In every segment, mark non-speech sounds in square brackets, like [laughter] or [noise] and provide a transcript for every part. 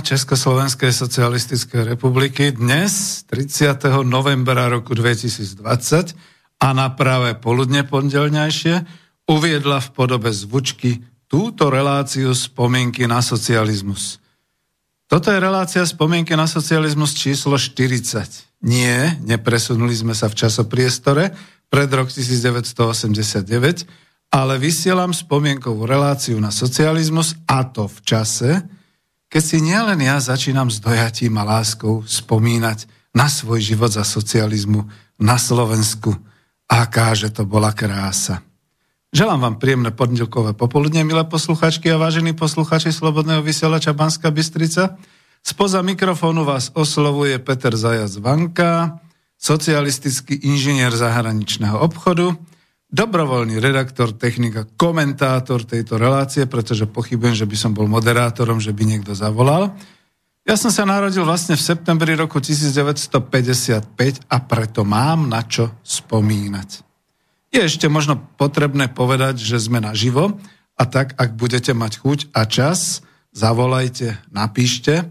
Československej socialistickej republiky dnes, 30. novembra roku 2020 a na práve poludne pondelňajšie uviedla v podobe zvučky túto reláciu spomienky na socializmus. Toto je relácia spomienky na socializmus číslo 40. Nie, nepresunuli sme sa v časopriestore pred rok 1989, ale vysielam spomienkovú reláciu na socializmus a to v čase, keď si nielen ja začínam s dojatím a láskou spomínať na svoj život za socializmu na Slovensku. Aká, že to bola krása. Želám vám príjemné pondelkové popoludne, milé posluchačky a vážení posluchači Slobodného vysielača Banska Bystrica. Spoza mikrofónu vás oslovuje Peter Zajac Vanka, socialistický inžinier zahraničného obchodu, dobrovoľný redaktor, technika, komentátor tejto relácie, pretože pochybujem, že by som bol moderátorom, že by niekto zavolal. Ja som sa narodil vlastne v septembri roku 1955 a preto mám na čo spomínať. Je ešte možno potrebné povedať, že sme naživo a tak, ak budete mať chuť a čas, zavolajte, napíšte.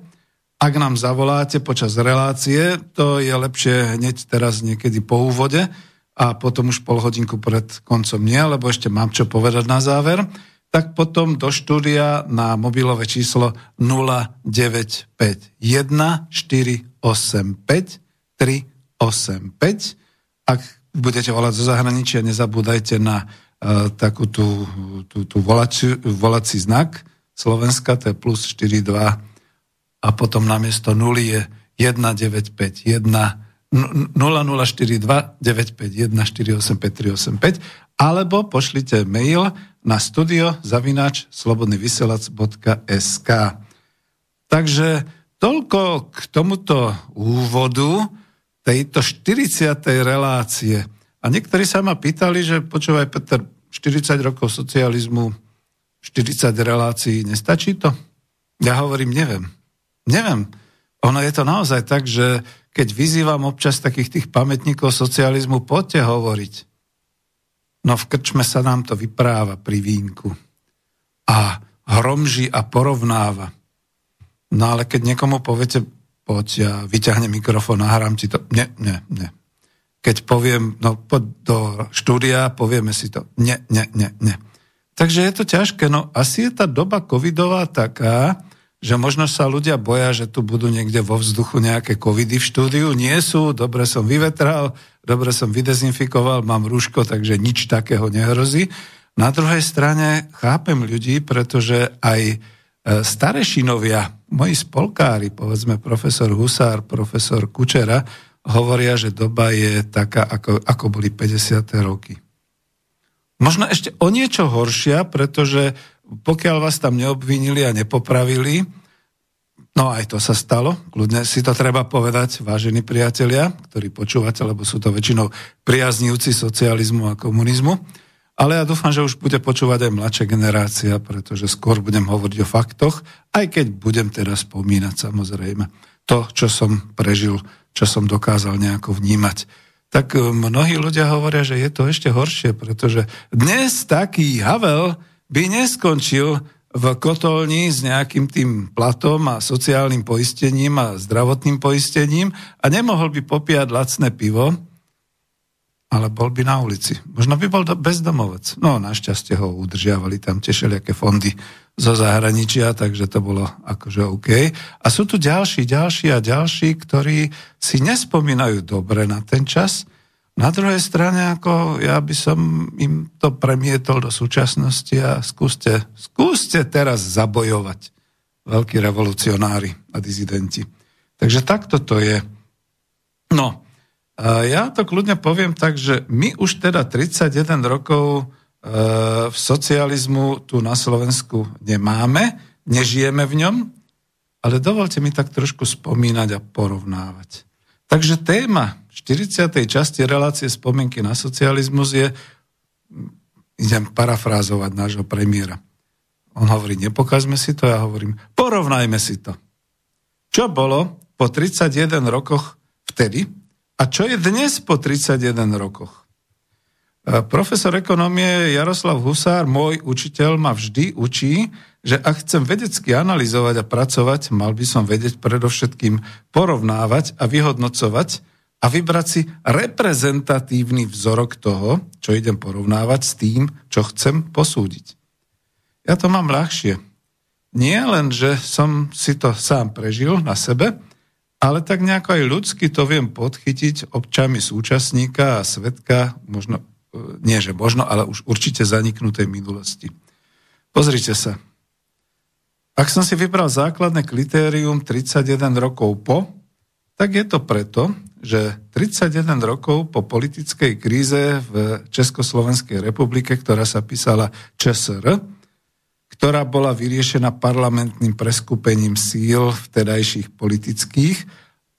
Ak nám zavoláte počas relácie, to je lepšie hneď teraz niekedy po úvode, a potom už pol hodinku pred koncom nie, lebo ešte mám čo povedať na záver, tak potom do štúdia na mobilové číslo 0951 485 385. Ak budete volať zo zahraničia, nezabúdajte na uh, takú tú, tú, tú volací, volací znak Slovenska, to je plus 42 a potom namiesto 0 je 1951 0042 951 485 alebo pošlite mail na studio zavináč slobodnyvysielac.sk Takže toľko k tomuto úvodu tejto 40. relácie. A niektorí sa ma pýtali, že počúvaj Peter, 40 rokov socializmu, 40 relácií, nestačí to? Ja hovorím, neviem. Neviem. Ono je to naozaj tak, že keď vyzývam občas takých tých pamätníkov socializmu, poďte hovoriť. No v krčme sa nám to vypráva pri vínku. A hromží a porovnáva. No ale keď niekomu poviete, poď, ja vyťahnem mikrofón, nahrám ti to. Nie, nie, nie. Keď poviem, no poď do štúdia, povieme si to. Nie, nie, nie, nie. Takže je to ťažké. No asi je tá doba covidová taká, že možno sa ľudia boja, že tu budú niekde vo vzduchu nejaké covidy v štúdiu. Nie sú, dobre som vyvetral, dobre som vydezinfikoval, mám rúško, takže nič takého nehrozí. Na druhej strane chápem ľudí, pretože aj e, starešinovia, moji spolkári, povedzme profesor Husár, profesor Kučera, hovoria, že doba je taká, ako, ako boli 50. roky. Možno ešte o niečo horšia, pretože pokiaľ vás tam neobvinili a nepopravili, no aj to sa stalo, kľudne si to treba povedať, vážení priatelia, ktorí počúvate, lebo sú to väčšinou priaznívci socializmu a komunizmu, ale ja dúfam, že už bude počúvať aj mladšia generácia, pretože skôr budem hovoriť o faktoch, aj keď budem teraz spomínať samozrejme to, čo som prežil, čo som dokázal nejako vnímať. Tak eh, mnohí ľudia hovoria, že je to ešte horšie, pretože dnes taký Havel by neskončil v kotolni s nejakým tým platom a sociálnym poistením a zdravotným poistením a nemohol by popíjať lacné pivo, ale bol by na ulici. Možno by bol bezdomovec. No, našťastie ho udržiavali tam tie všelijaké fondy zo zahraničia, takže to bolo akože OK. A sú tu ďalší, ďalší a ďalší, ktorí si nespomínajú dobre na ten čas, na druhej strane, ako ja by som im to premietol do súčasnosti a skúste, skúste teraz zabojovať veľkí revolucionári a dizidenti. Takže takto to je. No, ja to kľudne poviem tak, že my už teda 31 rokov e, v socializmu tu na Slovensku nemáme, nežijeme v ňom, ale dovolte mi tak trošku spomínať a porovnávať. Takže téma 40. časti relácie spomienky na socializmus je, idem parafrázovať nášho premiéra. On hovorí, nepokazme si to, ja hovorím, porovnajme si to. Čo bolo po 31 rokoch vtedy a čo je dnes po 31 rokoch? Profesor ekonomie Jaroslav Husár, môj učiteľ, ma vždy učí, že ak chcem vedecky analyzovať a pracovať, mal by som vedieť predovšetkým porovnávať a vyhodnocovať a vybrať si reprezentatívny vzorok toho, čo idem porovnávať s tým, čo chcem posúdiť. Ja to mám ľahšie. Nie len, že som si to sám prežil na sebe, ale tak nejako aj ľudsky to viem podchytiť občami súčasníka a svetka, možno, e, nie že možno, ale už určite zaniknutej minulosti. Pozrite sa. Ak som si vybral základné kritérium 31 rokov po, tak je to preto, že 31 rokov po politickej kríze v Československej republike, ktorá sa písala ČSR, ktorá bola vyriešená parlamentným preskupením síl vtedajších politických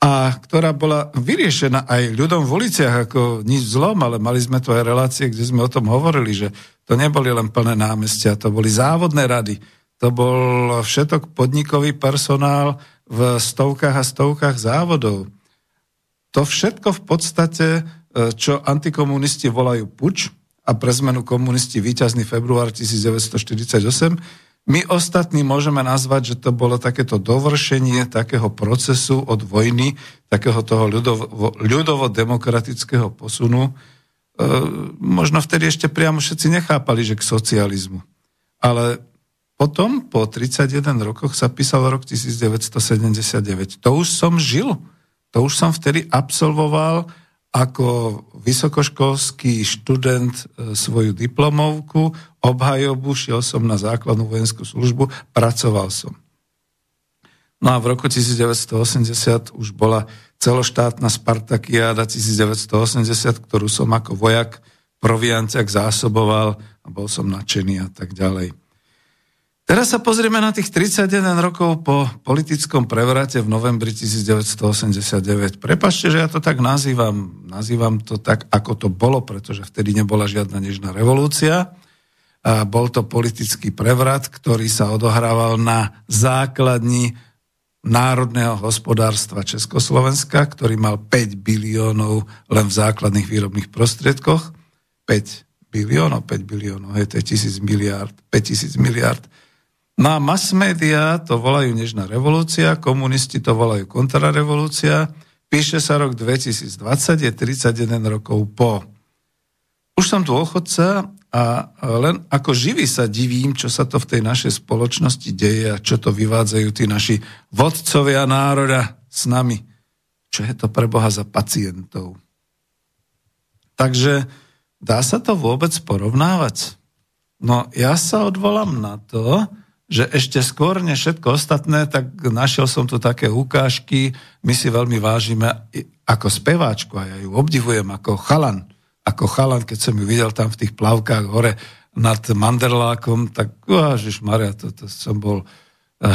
a ktorá bola vyriešená aj ľudom v uliciach ako nič zlom, ale mali sme tu aj relácie, kde sme o tom hovorili, že to neboli len plné námestia, to boli závodné rady, to bol všetok podnikový personál v stovkách a stovkách závodov. To všetko v podstate, e, čo antikomunisti volajú puč, a pre zmenu komunisti víťazný február 1948. My ostatní môžeme nazvať, že to bolo takéto dovršenie takého procesu od vojny, takého toho ľudovo, ľudovo-demokratického posunu. E, možno vtedy ešte priamo všetci nechápali, že k socializmu. Ale potom, po 31 rokoch, sa písal rok 1979. To už som žil. To už som vtedy absolvoval ako vysokoškolský študent e, svoju diplomovku, obhajobu, šiel som na základnú vojenskú službu, pracoval som. No a v roku 1980 už bola celoštátna Spartakiáda 1980, ktorú som ako vojak provianciak zásoboval a bol som nadšený a tak ďalej. Teraz sa pozrieme na tých 31 rokov po politickom prevrate v novembri 1989. Prepašte, že ja to tak nazývam. Nazývam to tak, ako to bolo, pretože vtedy nebola žiadna nežná revolúcia. A bol to politický prevrat, ktorý sa odohrával na základni národného hospodárstva Československa, ktorý mal 5 biliónov len v základných výrobných prostriedkoch. 5 biliónov, 5 biliónov, hej, to je tisíc miliard, 5 tisíc miliard No a mass media to volajú nežná revolúcia, komunisti to volajú kontrarevolúcia. Píše sa rok 2020, je 31 rokov po. Už som tu ochodca a len ako živý sa divím, čo sa to v tej našej spoločnosti deje a čo to vyvádzajú tí naši vodcovia národa s nami. Čo je to pre Boha za pacientov? Takže dá sa to vôbec porovnávať? No ja sa odvolám na to, že ešte skôr než všetko ostatné, tak našiel som tu také ukážky, my si veľmi vážime ako speváčku a ja ju obdivujem ako chalan. Ako chalan, keď som ju videl tam v tých plavkách hore nad Manderlákom, tak Ježiš Maria, to, to som bol uh,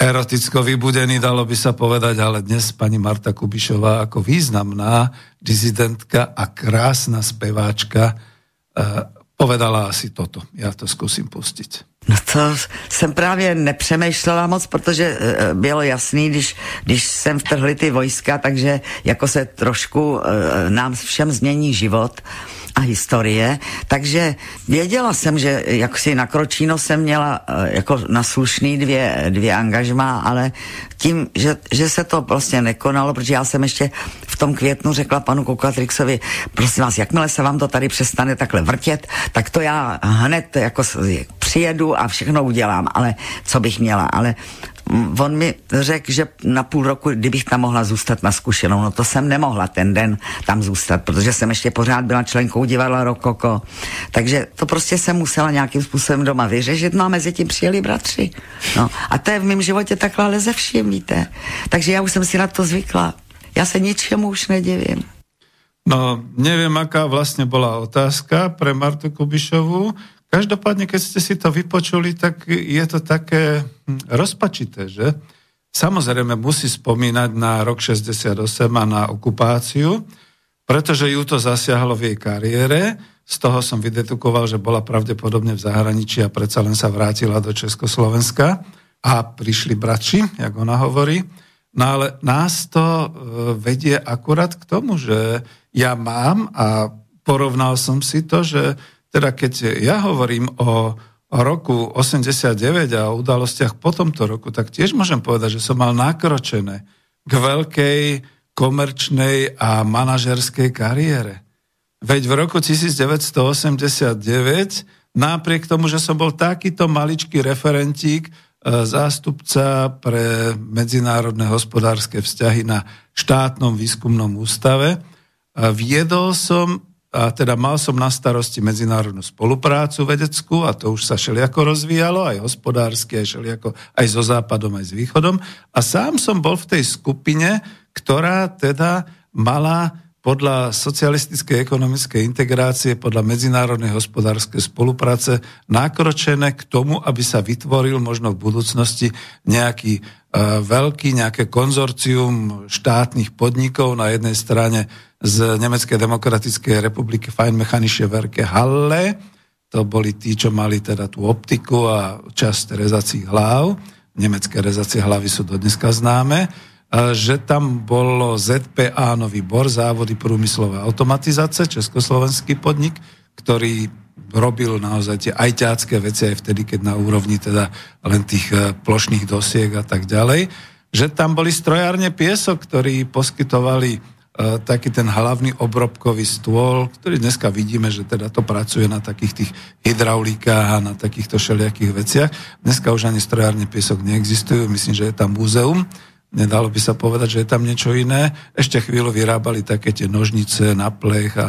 eroticko vybudený, dalo by sa povedať, ale dnes pani Marta Kubišová ako významná dizidentka a krásna speváčka uh, povedala asi toto. Ja to skúsim pustiť. No to jsem právě nepřemýšlela moc, protože uh, bylo jasný, když, když jsem vtrhli ty vojska, takže jako se trošku uh, nám všem změní život a historie, takže věděla jsem, že jak si na Kročíno jsem měla uh, jako na slušný dvě, dvě angažma, ale tím, že, že se to vlastně nekonalo, protože já jsem ještě v tom květnu řekla panu Kukatrixovi, prosím vás, jakmile se vám to tady přestane takhle vrtět, tak to já hned jako přijedu a všechno udělám, ale co bych měla, ale on mi řekl, že na půl roku, kdybych tam mohla zůstat na zkušenou, no to jsem nemohla ten den tam zůstat, protože jsem ještě pořád byla členkou divadla Rokoko. Takže to prostě jsem musela nějakým způsobem doma vyřešit, no a mezi tím přijeli bratři. No a to je v mém životě takhle ale ze vším, víte. Takže já už jsem si na to zvykla. Já se ničemu už nedivím. No, neviem, aká vlastne bola otázka pre Martu Kubišovu. Každopádne, keď ste si to vypočuli, tak je to také hm, rozpačité, že? Samozrejme musí spomínať na rok 68 a na okupáciu, pretože ju to zasiahlo v jej kariére. Z toho som vydedukoval, že bola pravdepodobne v zahraničí a predsa len sa vrátila do Československa a prišli brači, jak ona hovorí. No ale nás to e, vedie akurát k tomu, že ja mám a porovnal som si to, že teda keď ja hovorím o roku 89 a o udalostiach po tomto roku, tak tiež môžem povedať, že som mal nakročené k veľkej komerčnej a manažerskej kariére. Veď v roku 1989, napriek tomu, že som bol takýto maličký referentík, e, zástupca pre medzinárodné hospodárske vzťahy na štátnom výskumnom ústave, viedol som a teda mal som na starosti medzinárodnú spoluprácu vedeckú a to už sa šeliako rozvíjalo, aj hospodársky, aj šeliako, aj so západom, aj s východom. A sám som bol v tej skupine, ktorá teda mala podľa socialistickej ekonomickej integrácie, podľa medzinárodnej hospodárskej spolupráce nakročené k tomu, aby sa vytvoril možno v budúcnosti nejaký uh, veľký, nejaké konzorcium štátnych podnikov na jednej strane z Nemeckej demokratickej republiky Feinmechanische Werke Halle. To boli tí, čo mali teda tú optiku a časť rezacích hlav. Nemecké rezacie hlavy sú dodneska známe že tam bolo ZPA Nový Bor, závody prúmyslové automatizace, československý podnik, ktorý robil naozaj tie ajťácké veci aj vtedy, keď na úrovni teda len tých e, plošných dosiek a tak ďalej, že tam boli strojárne piesok, ktorí poskytovali E, taký ten hlavný obrobkový stôl, ktorý dneska vidíme, že teda to pracuje na takých tých hydraulikách a na takýchto všelijakých veciach. Dneska už ani strojárne piesok neexistujú, myslím, že je tam múzeum. Nedalo by sa povedať, že je tam niečo iné. Ešte chvíľu vyrábali také tie nožnice na plech a, a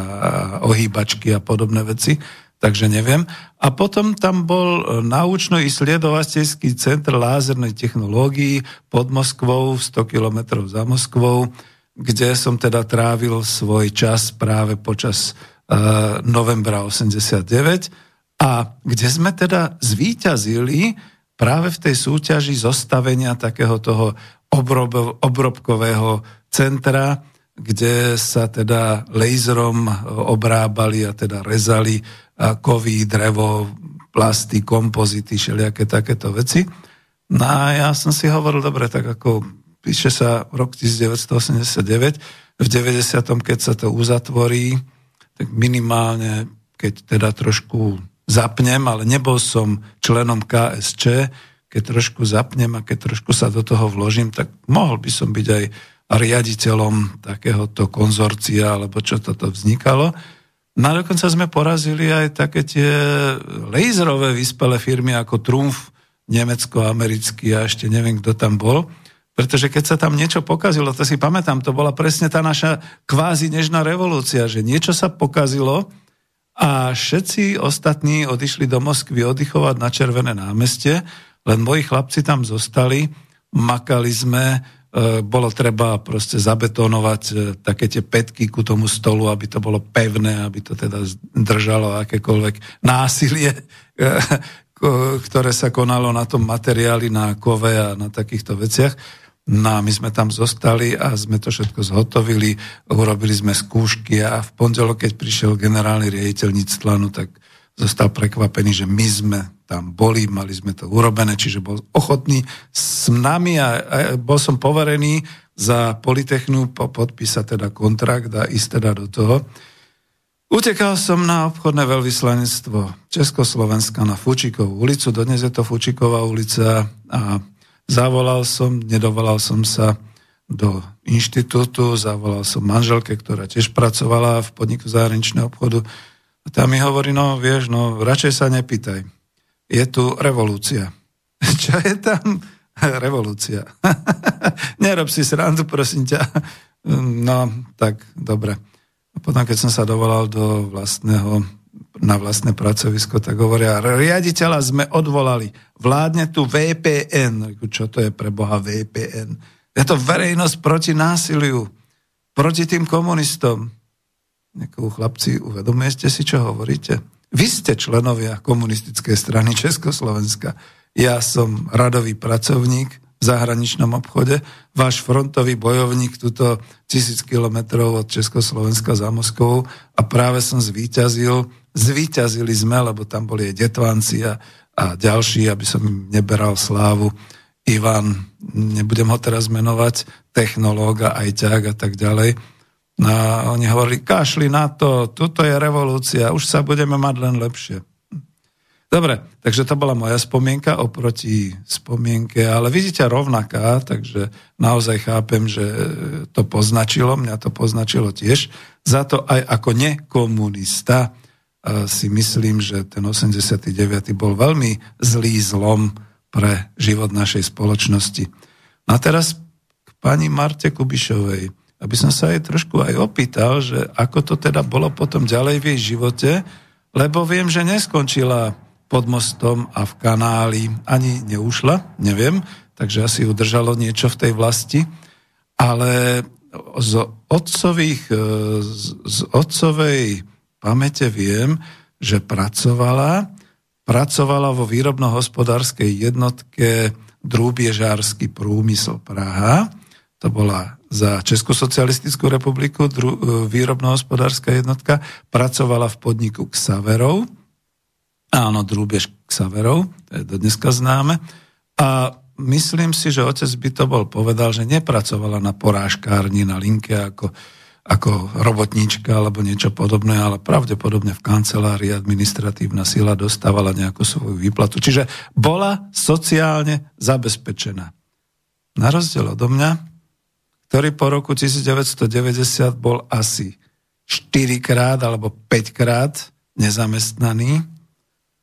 ohýbačky a podobné veci, takže neviem. A potom tam bol naučno-isledovateľský centr lázernej technológií pod Moskvou, 100 kilometrov za Moskvou, kde som teda trávil svoj čas práve počas uh, novembra 89 a kde sme teda zvíťazili práve v tej súťaži zostavenia takého toho obrob, obrobkového centra, kde sa teda laserom obrábali a teda rezali kovy, drevo, plasty, kompozity, všelijaké takéto veci. No a ja som si hovoril, dobre, tak ako píše sa rok 1989, v 90. keď sa to uzatvorí, tak minimálne, keď teda trošku zapnem, ale nebol som členom KSČ, keď trošku zapnem a keď trošku sa do toho vložím, tak mohol by som byť aj riaditeľom takéhoto konzorcia, alebo čo toto vznikalo. No a dokonca sme porazili aj také tie laserové vyspelé firmy ako Trumf, nemecko-americký a ešte neviem, kto tam bol. Pretože keď sa tam niečo pokazilo, to si pamätám, to bola presne tá naša kvázi nežná revolúcia, že niečo sa pokazilo a všetci ostatní odišli do Moskvy oddychovať na Červené námestie, len moji chlapci tam zostali, makali sme, e, bolo treba proste zabetonovať e, také tie petky ku tomu stolu, aby to bolo pevné, aby to teda držalo akékoľvek násilie, [laughs] e, ktoré sa konalo na tom materiáli, na kove a na takýchto veciach. No a my sme tam zostali a sme to všetko zhotovili, urobili sme skúšky a v pondelok, keď prišiel generálny riaditeľ Nictlanu, tak zostal prekvapený, že my sme tam boli, mali sme to urobené, čiže bol ochotný s nami a, a bol som poverený za Politechnu podpísať teda kontrakt a ísť teda do toho. Utekal som na obchodné veľvyslanectvo Československa na Fučikovú ulicu, dodnes je to Fučiková ulica a Zavolal som, nedovolal som sa do inštitútu, zavolal som manželke, ktorá tiež pracovala v podniku zahraničného obchodu. Tam mi hovorí, no vieš, no radšej sa nepýtaj. Je tu revolúcia. [laughs] Čo je tam? [laughs] Revolúcia. [laughs] Nerob si srandu, prosím ťa. No, tak, dobre. A potom, keď som sa dovolal do vlastného na vlastné pracovisko, tak hovoria, riaditeľa sme odvolali, vládne tu VPN. Čo to je pre Boha VPN? Je to verejnosť proti násiliu, proti tým komunistom. Nekú chlapci, uvedomujete si, čo hovoríte? Vy ste členovia komunistickej strany Československa. Ja som radový pracovník v zahraničnom obchode, váš frontový bojovník tuto tisíc kilometrov od Československa za Moskovou a práve som zvíťazil Zvíťazili sme, lebo tam boli aj detvanci a, a ďalší, aby som im neberal slávu. Ivan, nebudem ho teraz menovať, technológa, ajťák a tak ďalej. No oni hovorili, kašli na to, tuto je revolúcia, už sa budeme mať len lepšie. Dobre, takže to bola moja spomienka oproti spomienke, ale vidíte rovnaká, takže naozaj chápem, že to poznačilo, mňa to poznačilo tiež. Za to aj ako nekomunista si myslím, že ten 89. bol veľmi zlý zlom pre život našej spoločnosti. No a teraz k pani Marte Kubišovej, aby som sa jej trošku aj opýtal, že ako to teda bolo potom ďalej v jej živote, lebo viem, že neskončila pod mostom a v kanáli. Ani neušla, neviem, takže asi udržalo niečo v tej vlasti, ale z, otcových, e, z otcovej pamäte viem, že pracovala, pracovala vo výrobno-hospodárskej jednotke Drúbiežársky prúmysel Praha, to bola za Českú socialistickú republiku dru, e, výrobno-hospodárska jednotka, pracovala v podniku Xaverov, Áno, drúbiež Xaverov, to je do dneska známe. A myslím si, že otec by to bol povedal, že nepracovala na porážkárni, na linke ako, ako robotníčka alebo niečo podobné, ale pravdepodobne v kancelárii administratívna sila dostávala nejakú svoju výplatu. Čiže bola sociálne zabezpečená. Na rozdiel odo mňa, ktorý po roku 1990 bol asi 4 krát alebo 5 krát nezamestnaný,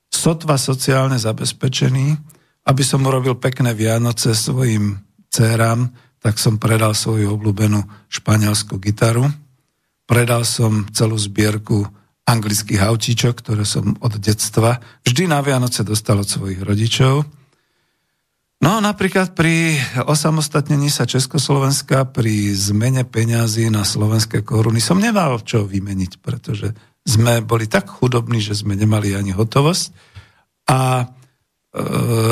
sotva sociálne zabezpečený, aby som urobil pekné Vianoce svojim dcerám, tak som predal svoju obľúbenú španielskú gitaru. Predal som celú zbierku anglických autíčok, ktoré som od detstva vždy na Vianoce dostal od svojich rodičov. No napríklad pri osamostatnení sa Československa, pri zmene peňazí na slovenské koruny som nemal čo vymeniť, pretože sme boli tak chudobní, že sme nemali ani hotovosť. A e,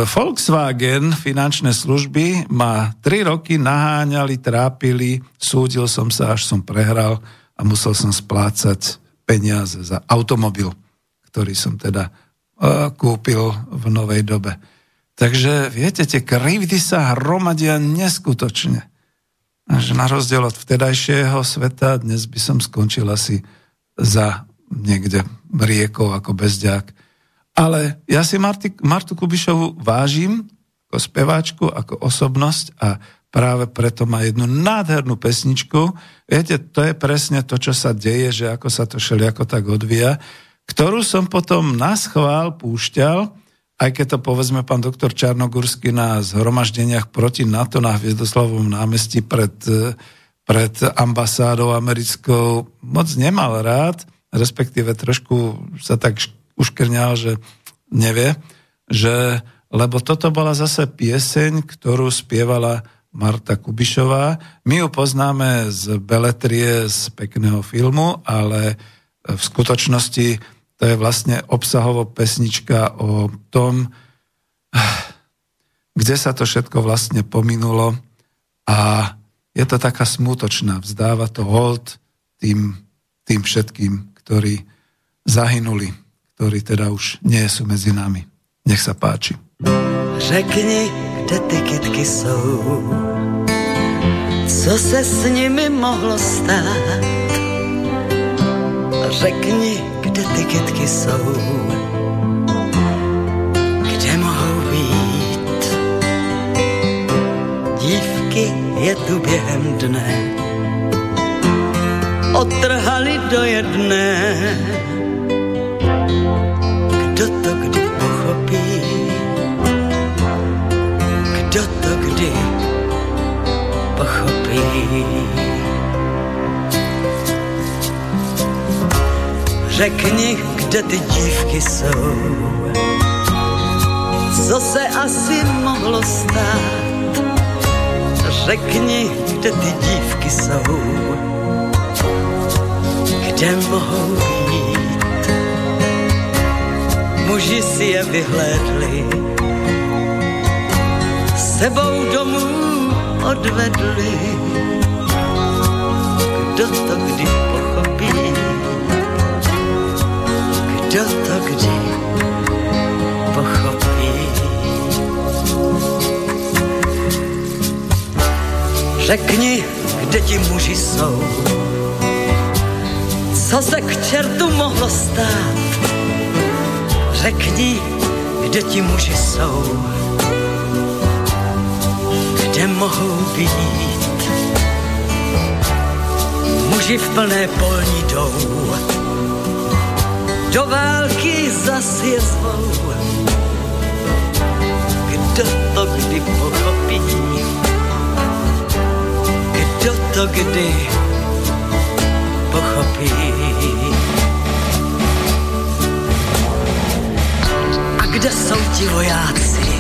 Volkswagen finančné služby ma tri roky naháňali, trápili, súdil som sa, až som prehral a musel som splácať peniaze za automobil, ktorý som teda e, kúpil v novej dobe. Takže viete, tie krivdy sa hromadia neskutočne. Až na rozdiel od vtedajšieho sveta dnes by som skončil asi za niekde riekou ako bezďák. Ale ja si Marti, Martu Kubišovu vážim ako speváčku, ako osobnosť a práve preto má jednu nádhernú pesničku. Viete, to je presne to, čo sa deje, že ako sa to ako tak odvíja, ktorú som potom na schvál púšťal, aj keď to povedzme pán doktor Čarnogurský na zhromaždeniach proti NATO na Hviezdoslavovom námestí pred, pred ambasádou americkou moc nemal rád, respektíve trošku sa tak uškrňal, že nevie, že, lebo toto bola zase pieseň, ktorú spievala Marta Kubišová. My ju poznáme z beletrie z pekného filmu, ale v skutočnosti to je vlastne obsahovo pesnička o tom, kde sa to všetko vlastne pominulo a je to taká smutočná, vzdáva to hold tým, tým všetkým, ktorí zahynuli, ktorí teda už nie sú medzi nami. Nech sa páči. Řekni, kde ty kytky jsou, co se s nimi mohlo stát. Řekni, kytky jsou, kde mohou být. Dívky je tu během dne, otrhali do jedné. Kdo to kdy pochopí? Kdo to kdy pochopí? Řekni, kde ty dívky jsou, co se asi mohlo stát. Řekni, kde ty dívky jsou, kde mohou být. Muži si je vyhlédli, sebou domů odvedli. Kdo to kdy pochopí? Kdo to kdy pochopí? Řekni, kde ti muži jsou, co se k čertu mohlo stát. Řekni, kde ti muži jsou, kde mohou být. Muži v plné polní jdou, do války zas je zvou. Kdo to kdy pochopí? Kdo to kdy pochopí? A kde jsou ti vojáci?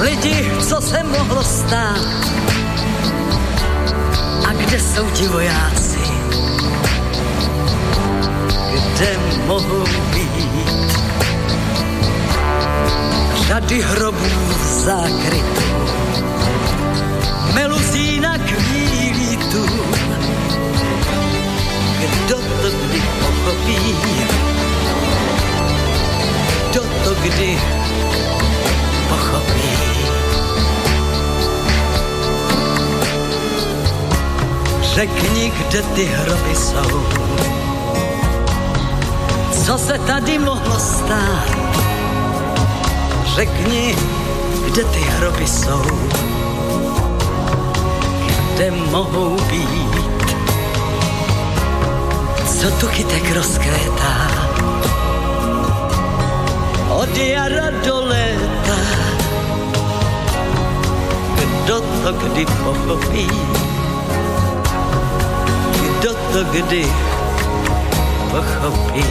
Lidi, co se mohlo stát? A kde jsou ti vojáci? Kde mohou být? Řady hrobů v zákrytu meluzína kvílí tu. Kdo to kdy pochopí? Kdo to kdy pochopí? Řekni, kde ty hroby jsou. Co se tady mohlo stát? Řekni, kde ty hroby jsou kde mohou být. Co tu chytek rozkvétá, od jara do léta. Kdo to kdy pochopí, kdo to kdy pochopí.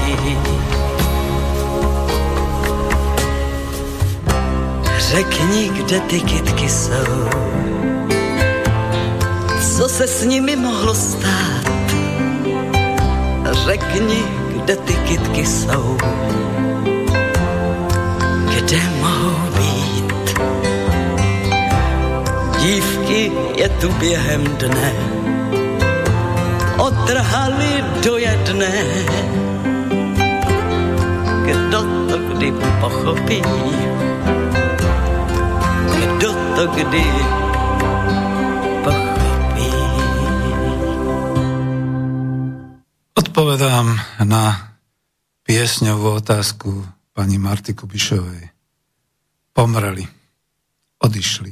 Řekni, kde ty kytky jsou co se s nimi mohlo stát. Řekni, kde ty kytky jsou, kde mohou být. Dívky je tu během dne, otrhali do jedné. Kdo to kdy pochopí, kdo to kdy odpovedám na piesňovú otázku pani Marty Kubišovej. Pomreli. Odišli.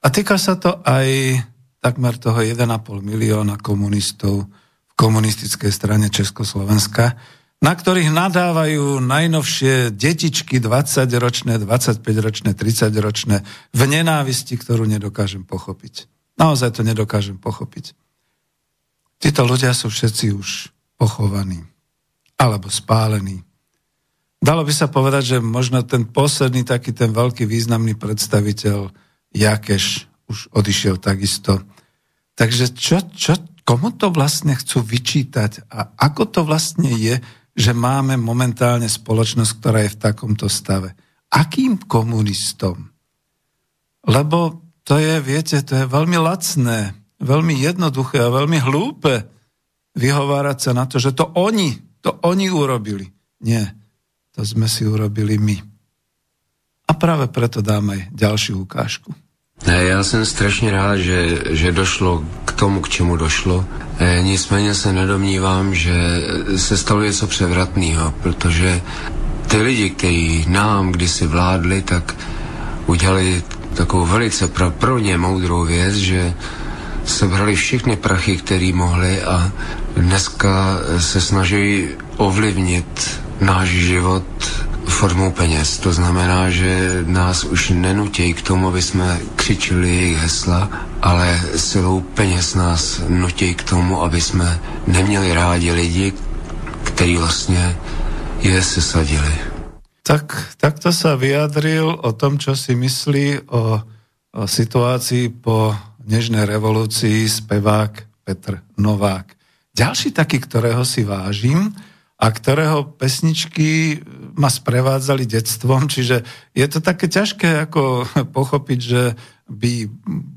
A týka sa to aj takmer toho 1,5 milióna komunistov v komunistickej strane Československa, na ktorých nadávajú najnovšie detičky 20-ročné, 25-ročné, 30-ročné v nenávisti, ktorú nedokážem pochopiť. Naozaj to nedokážem pochopiť. Títo ľudia sú všetci už pochovaní alebo spálení. Dalo by sa povedať, že možno ten posledný taký ten veľký významný predstaviteľ Jakeš už odišiel takisto. Takže čo, čo, komu to vlastne chcú vyčítať a ako to vlastne je, že máme momentálne spoločnosť, ktorá je v takomto stave? Akým komunistom? Lebo to je, viete, to je veľmi lacné veľmi jednoduché a veľmi hlúpe vyhovárať sa na to, že to oni, to oni urobili. Nie, to sme si urobili my. A práve preto dáme aj ďalšiu ukážku. Já jsem strašně rád, že, že došlo k tomu, k čemu došlo. E, nicméně se nedomnívám, že se stalo něco převratného, protože ty lidi, kteří nám kdysi vládli, tak udělali takovou velice pro, pro ně moudrou věc, že sebrali všechny prachy, které mohli a dneska se snaží ovlivnit náš život formou peněz. To znamená, že nás už nenutí k tomu, aby jsme křičili jejich hesla, ale silou peněz nás nutí k tomu, aby jsme neměli rádi lidi, kteří vlastně je sesadili. Tak, takto sa vyjadril o tom, čo si myslí o, o situácii po Nežnej revolúcii spevák Petr Novák. Ďalší taký, ktorého si vážim a ktorého pesničky ma sprevádzali detstvom, čiže je to také ťažké ako pochopiť, že by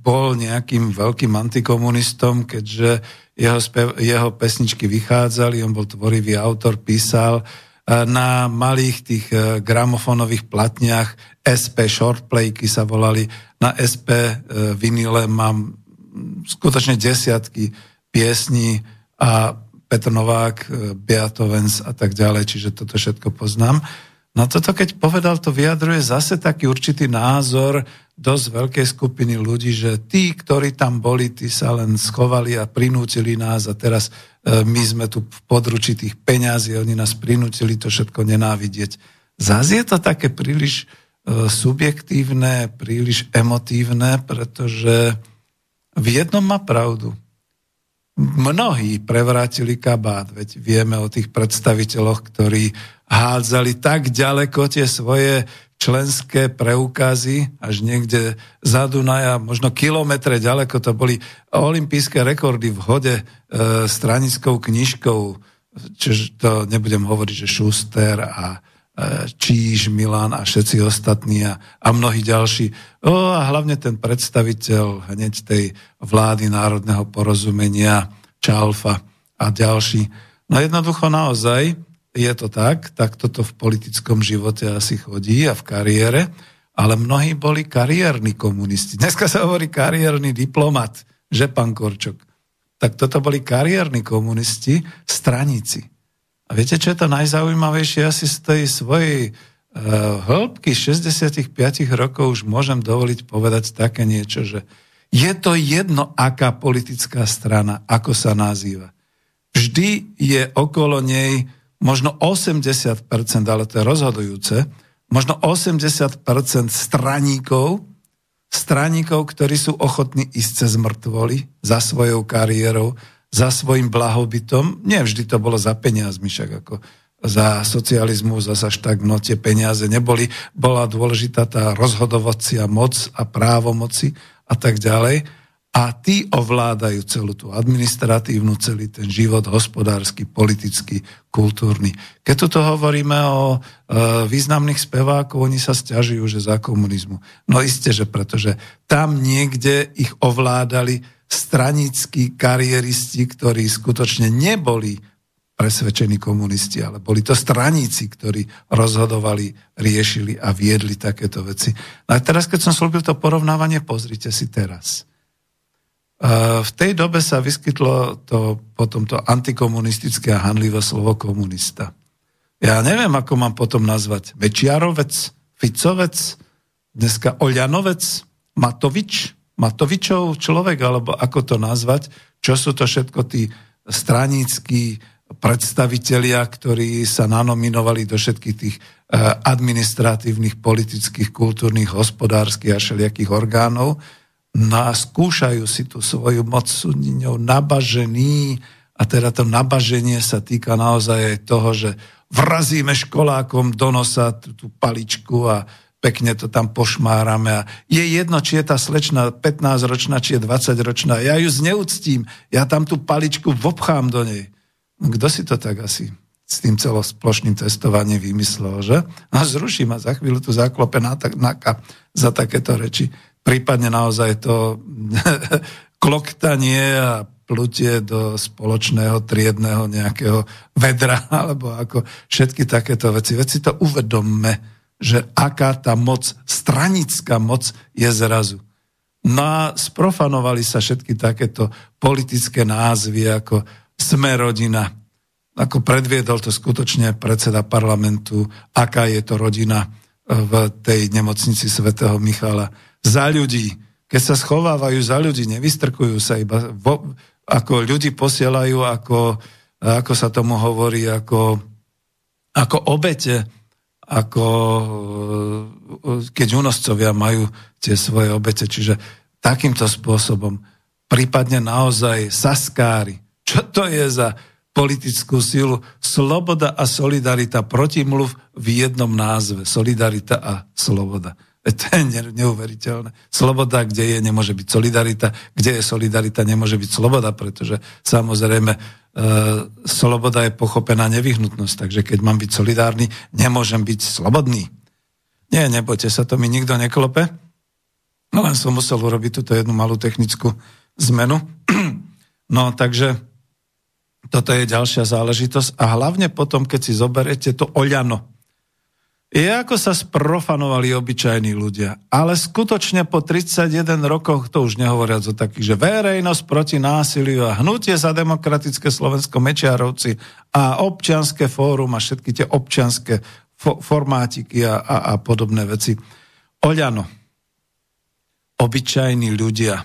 bol nejakým veľkým antikomunistom, keďže jeho, spev, jeho pesničky vychádzali, on bol tvorivý autor, písal na malých tých e, gramofónových platniach SP shortplayky sa volali. Na SP e, vinile mám skutočne desiatky piesní a Petr Novák, e, Beato Vens a tak ďalej, čiže toto všetko poznám. No toto keď povedal, to vyjadruje zase taký určitý názor dosť veľkej skupiny ľudí, že tí, ktorí tam boli, tí sa len schovali a prinútili nás a teraz e, my sme tu v područí tých peňazí, oni nás prinútili to všetko nenávidieť. Zase je to také príliš e, subjektívne, príliš emotívne, pretože v jednom má pravdu mnohí prevrátili kabát, veď vieme o tých predstaviteľoch, ktorí hádzali tak ďaleko tie svoje členské preukazy, až niekde za Dunaja, možno kilometre ďaleko, to boli olympijské rekordy v hode e, stranickou knižkou, čiže to nebudem hovoriť, že Schuster a Číž, Milan a všetci ostatní a, a mnohí ďalší. O, a hlavne ten predstaviteľ hneď tej vlády národného porozumenia, Čalfa a ďalší. No jednoducho naozaj, je to tak, tak toto v politickom živote asi chodí a v kariére, ale mnohí boli kariérni komunisti. Dneska sa hovorí kariérny diplomat, že pán Korčok. Tak toto boli kariérni komunisti, straníci. A viete, čo je to najzaujímavejšie? Asi z tej svojej uh, hĺbky 65 rokov už môžem dovoliť povedať také niečo, že je to jedno, aká politická strana, ako sa nazýva. Vždy je okolo nej možno 80%, ale to je rozhodujúce, možno 80% straníkov, straníkov, ktorí sú ochotní ísť cez mŕtvoly za svojou kariérou, za svojim blahobytom. Nie vždy to bolo za peniazmi, však ako za socializmu zase až tak no tie peniaze neboli. Bola dôležitá tá rozhodovacia moc a právomoci a tak ďalej a tí ovládajú celú tú administratívnu, celý ten život hospodársky, politický, kultúrny. Keď tu hovoríme o e, významných spevákov, oni sa stiažujú, že za komunizmu. No isté, že pretože tam niekde ich ovládali stranickí kariéristi, ktorí skutočne neboli presvedčení komunisti, ale boli to straníci, ktorí rozhodovali, riešili a viedli takéto veci. No a teraz, keď som slúbil to porovnávanie, pozrite si teraz. V tej dobe sa vyskytlo to, potom to antikomunistické a hanlivé slovo komunista. Ja neviem, ako mám potom nazvať. Večiarovec, Ficovec, dneska Oľanovec, Matovič, Matovičov človek, alebo ako to nazvať, čo sú to všetko tí straníckí predstavitelia, ktorí sa nanominovali do všetkých tých eh, administratívnych, politických, kultúrnych, hospodárskych a všelijakých orgánov, No a skúšajú si tú svoju moc, sú ňou nabažení. A teda to nabaženie sa týka naozaj aj toho, že vrazíme školákom do nosa tú, tú paličku a pekne to tam pošmárame a je jedno, či je tá slečna 15-ročná, či je 20-ročná, ja ju zneúctím, ja tam tú paličku vobchám do nej. No kto si to tak asi s tým celosplošným testovaním vymyslel, že? No zruší ma za chvíľu tu zaklope na, na, za takéto reči prípadne naozaj to [laughs] kloktanie a plutie do spoločného triedného nejakého vedra, [laughs] alebo ako všetky takéto veci. Veci to uvedomme, že aká tá moc, stranická moc je zrazu. No a sprofanovali sa všetky takéto politické názvy ako Sme rodina, ako predviedol to skutočne predseda parlamentu, aká je to rodina v tej nemocnici svätého Michala za ľudí. Keď sa schovávajú za ľudí, nevystrkujú sa iba, vo, ako ľudí posielajú, ako, ako sa tomu hovorí, ako, ako obete, ako keď unoscovia majú tie svoje obete. Čiže takýmto spôsobom, prípadne naozaj saskári. Čo to je za politickú silu? Sloboda a solidarita, protimluv v jednom názve. Solidarita a sloboda. To je neuveriteľné. Sloboda, kde je, nemôže byť solidarita. Kde je solidarita, nemôže byť sloboda, pretože samozrejme e, sloboda je pochopená nevyhnutnosť. Takže keď mám byť solidárny, nemôžem byť slobodný. Nie, nebojte sa, to mi nikto neklope. No len som musel urobiť túto jednu malú technickú zmenu. [clears throat] No takže toto je ďalšia záležitosť. A hlavne potom, keď si zoberete to Oľano, je ako sa sprofanovali obyčajní ľudia. Ale skutočne po 31 rokoch, to už nehovoriac o takých, že verejnosť proti násiliu a hnutie za demokratické Slovensko Mečiarovci a občianské fórum a všetky tie občianské fo- formátiky a, a, a podobné veci. Oľano, obyčajní ľudia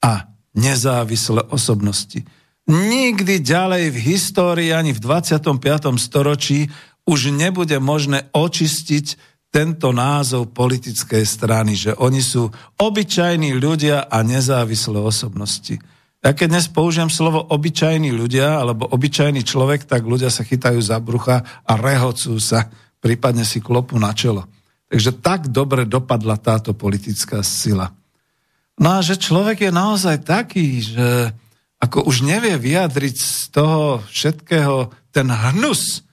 a nezávislé osobnosti. Nikdy ďalej v histórii ani v 25. storočí už nebude možné očistiť tento názov politickej strany, že oni sú obyčajní ľudia a nezávislé osobnosti. Ja keď dnes použijem slovo obyčajní ľudia alebo obyčajný človek, tak ľudia sa chytajú za brucha a rehocú sa, prípadne si klopu na čelo. Takže tak dobre dopadla táto politická sila. No a že človek je naozaj taký, že ako už nevie vyjadriť z toho všetkého ten hnus,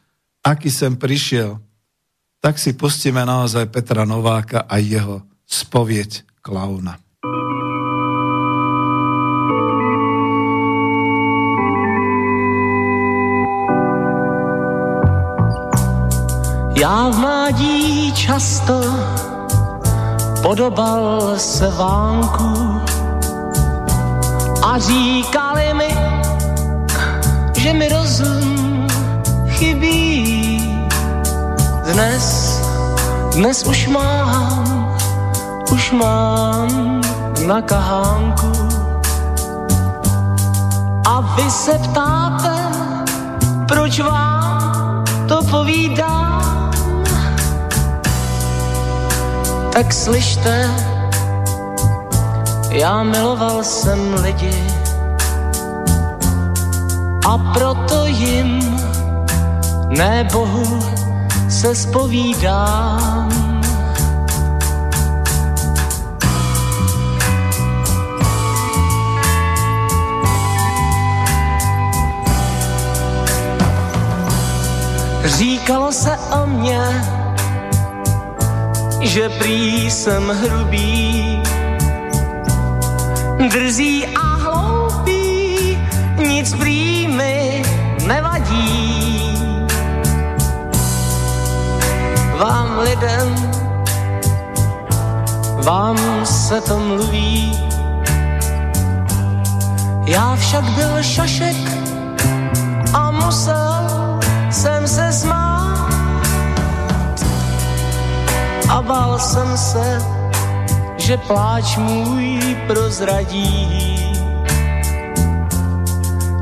aký sem prišiel, tak si pustíme naozaj Petra Nováka a jeho spovieť klauna. Já v mládí často podobal se vánku a říkali mi, že mi rozum chybí dnes, dnes už mám, už mám na kahánku. A vy se ptáte, proč vám to povídám? Tak slyšte, já miloval jsem lidi a proto jim, ne Bohu, se spovídám. Říkalo se o mě, že prý jsem hrubý, drzý vám lidem, vám se to mluví. Já však byl šašek a musel jsem se smát. A bál jsem se, že pláč můj prozradí.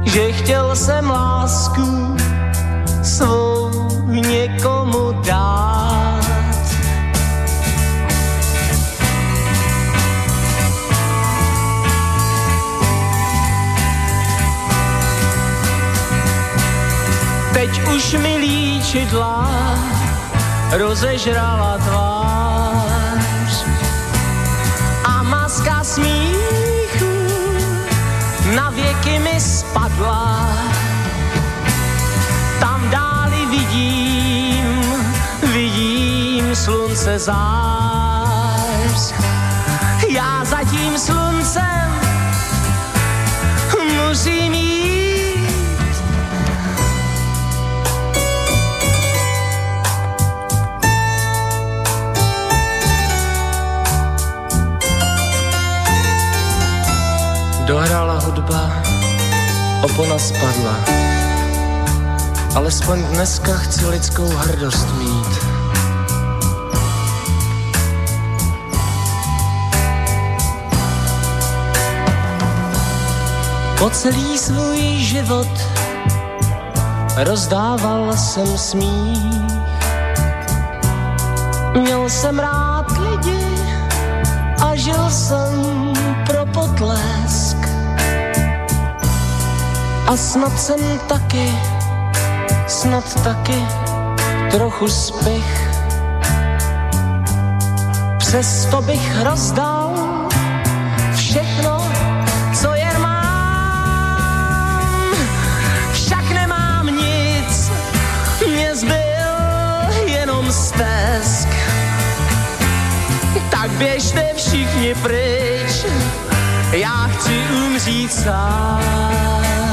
Že chtěl jsem lásku svou někomu dát. Teď už mi líčidla rozežrala tvář a maska smíchu na věky mi spadla. Tam dáli vidím, vidím slunce zář. Já za tím sluncem musím jít Dohrála hudba, opona spadla. Alespoň dneska chci lidskou hrdost mít. Po celý svůj život rozdával jsem smích. Měl jsem rád lidi a žil jsem pro potlesk. A snad jsem taky, snad taky trochu spich. Přesto bych rozdal všechno, co jen mám. Však nemám nic, mě zbyl jenom stesk. Tak běžte všichni pryč, já chci umřít sám.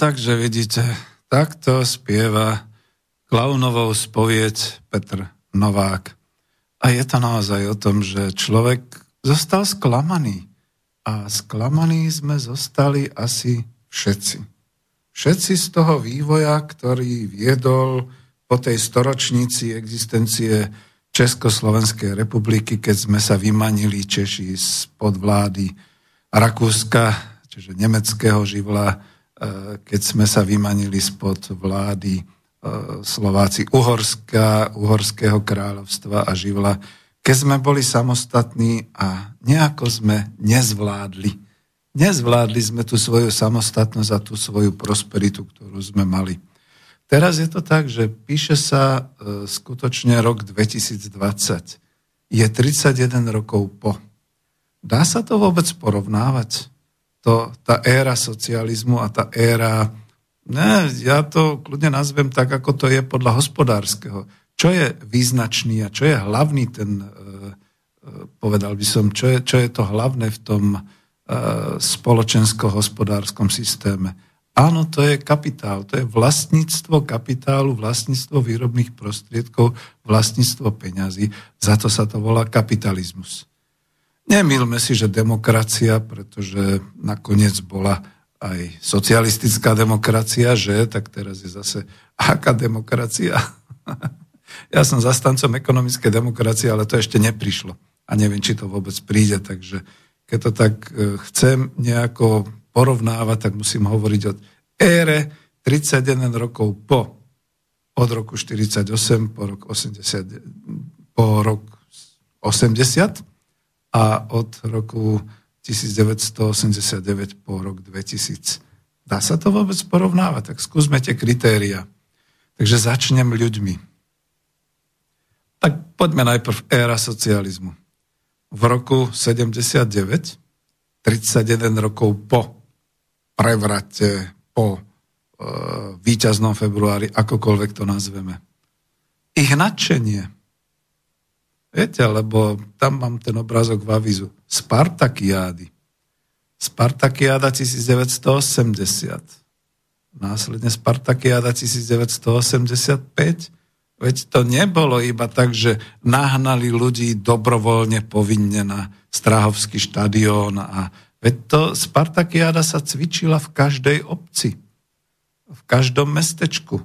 Takže vidíte, takto spieva klaunovou spoviec Petr Novák. A je to naozaj o tom, že človek zostal sklamaný. A sklamaní sme zostali asi všetci. Všetci z toho vývoja, ktorý viedol po tej storočnici existencie Československej republiky, keď sme sa vymanili Češi spod vlády Rakúska, čiže nemeckého živla, keď sme sa vymanili spod vlády e, Slováci Uhorska, Uhorského kráľovstva a živla, keď sme boli samostatní a nejako sme nezvládli. Nezvládli sme tú svoju samostatnosť a tú svoju prosperitu, ktorú sme mali. Teraz je to tak, že píše sa e, skutočne rok 2020. Je 31 rokov po. Dá sa to vôbec porovnávať? To, tá éra socializmu a tá éra... Ne, ja to kľudne nazvem tak, ako to je podľa hospodárskeho. Čo je význačný a čo je hlavný ten, e, e, povedal by som, čo je, čo je to hlavné v tom spoločensko-hospodárskom systéme? Áno, to je kapitál, to je vlastníctvo kapitálu, vlastníctvo výrobných prostriedkov, vlastníctvo peňazí. Za to sa to volá kapitalizmus. Nemýlme si, že demokracia, pretože nakoniec bola aj socialistická demokracia, že? Tak teraz je zase aká demokracia? [laughs] ja som zastancom ekonomickej demokracie, ale to ešte neprišlo. A neviem, či to vôbec príde, takže keď to tak e, chcem nejako porovnávať, tak musím hovoriť o ére 31 rokov po, od roku 48 po rok 80, po rok 80 a od roku 1989 po rok 2000. Dá sa to vôbec porovnávať? Tak skúsme tie kritéria. Takže začnem ľuďmi. Tak poďme najprv éra socializmu. V roku 79, 31 rokov po prevrate, po e, víťaznom februári, akokoľvek to nazveme. Ich nadšenie, viete, lebo tam mám ten obrázok v avizu, Spartakiády. Spartakiáda 1980. Následne Spartakiáda 1985. Veď to nebolo iba tak, že nahnali ľudí dobrovoľne povinne na Strahovský štadión a Veď to Spartakiáda sa cvičila v každej obci, v každom mestečku.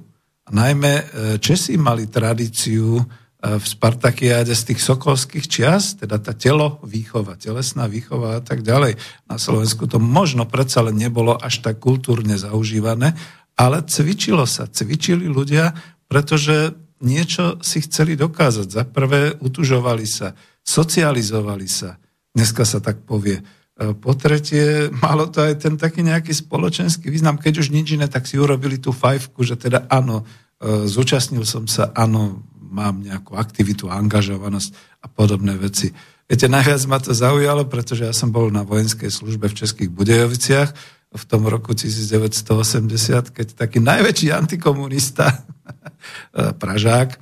A najmä e, Česi mali tradíciu v Spartakiáde z tých sokolských čias, teda tá telo výchova, telesná výchova a tak ďalej. Na Slovensku to možno predsa len nebolo až tak kultúrne zaužívané, ale cvičilo sa, cvičili ľudia, pretože niečo si chceli dokázať. Za prvé utužovali sa, socializovali sa. Dneska sa tak povie E, po tretie, malo to aj ten taký nejaký spoločenský význam. Keď už nič iné, tak si urobili tú fajfku, že teda áno, e, zúčastnil som sa, áno, mám nejakú aktivitu, angažovanosť a podobné veci. Viete, najviac ma to zaujalo, pretože ja som bol na vojenskej službe v Českých Budejoviciach v tom roku 1980, keď taký najväčší antikomunista, [laughs] Pražák,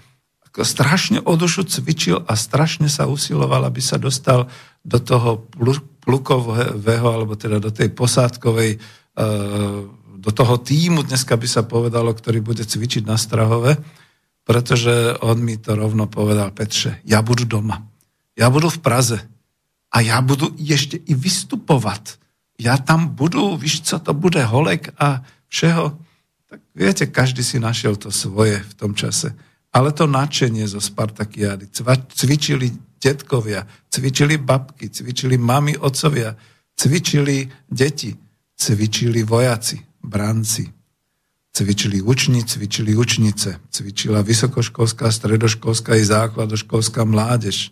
ako strašne o dušu cvičil a strašne sa usiloval, aby sa dostal do toho plukového, alebo teda do tej posádkovej, e, do toho týmu, dneska by sa povedalo, ktorý bude cvičiť na Strahove, pretože on mi to rovno povedal, Petře, ja budu doma. Ja budu v Praze. A ja budu ešte i vystupovať. Ja tam budu, víš, co to bude, holek a všeho. Tak viete, každý si našiel to svoje v tom čase. Ale to nadšenie zo Spartakiády. Cvičili detkovia, cvičili babky, cvičili mami, otcovia, cvičili deti, cvičili vojaci, branci, cvičili učni, cvičili učnice, cvičila vysokoškolská, stredoškolská i základoškolská mládež.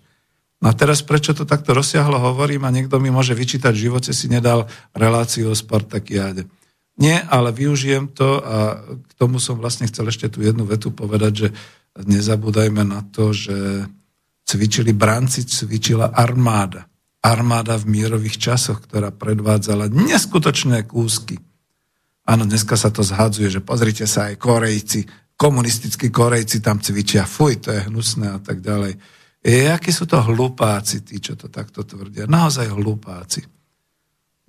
No a teraz prečo to takto rozsiahlo hovorím a niekto mi môže vyčítať, v živote si nedal reláciu o Spartakiáde. Nie, ale využijem to a k tomu som vlastne chcel ešte tú jednu vetu povedať, že nezabúdajme na to, že cvičili branci, cvičila armáda. Armáda v mierových časoch, ktorá predvádzala neskutočné kúsky. Áno, dneska sa to zhadzuje, že pozrite sa aj Korejci, komunistickí Korejci tam cvičia, fuj, to je hnusné a tak ďalej. E, akí sú to hlupáci, tí, čo to takto tvrdia. Naozaj hlupáci.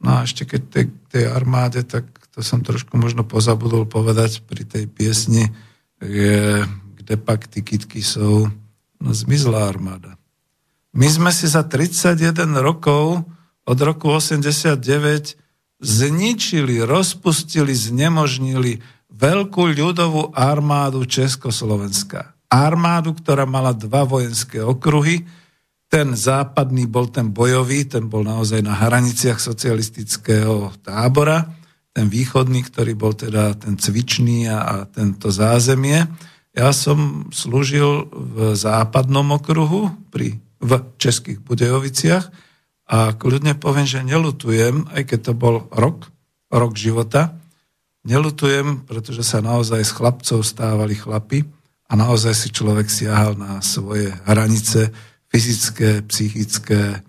No a ešte keď tej, tej armáde, tak to som trošku možno pozabudol povedať pri tej piesni, je, kde pak ty kitky sú, no zmizla armáda. My sme si za 31 rokov od roku 89 zničili, rozpustili, znemožnili veľkú ľudovú armádu Československa. Armádu, ktorá mala dva vojenské okruhy, ten západný bol ten bojový, ten bol naozaj na hraniciach socialistického tábora, ten východný, ktorý bol teda ten cvičný a, a tento zázemie. Ja som slúžil v západnom okruhu pri, v Českých Budejoviciach a kľudne poviem, že nelutujem, aj keď to bol rok, rok života, nelutujem, pretože sa naozaj z chlapcov stávali chlapi a naozaj si človek siahal na svoje hranice, fyzické, psychické,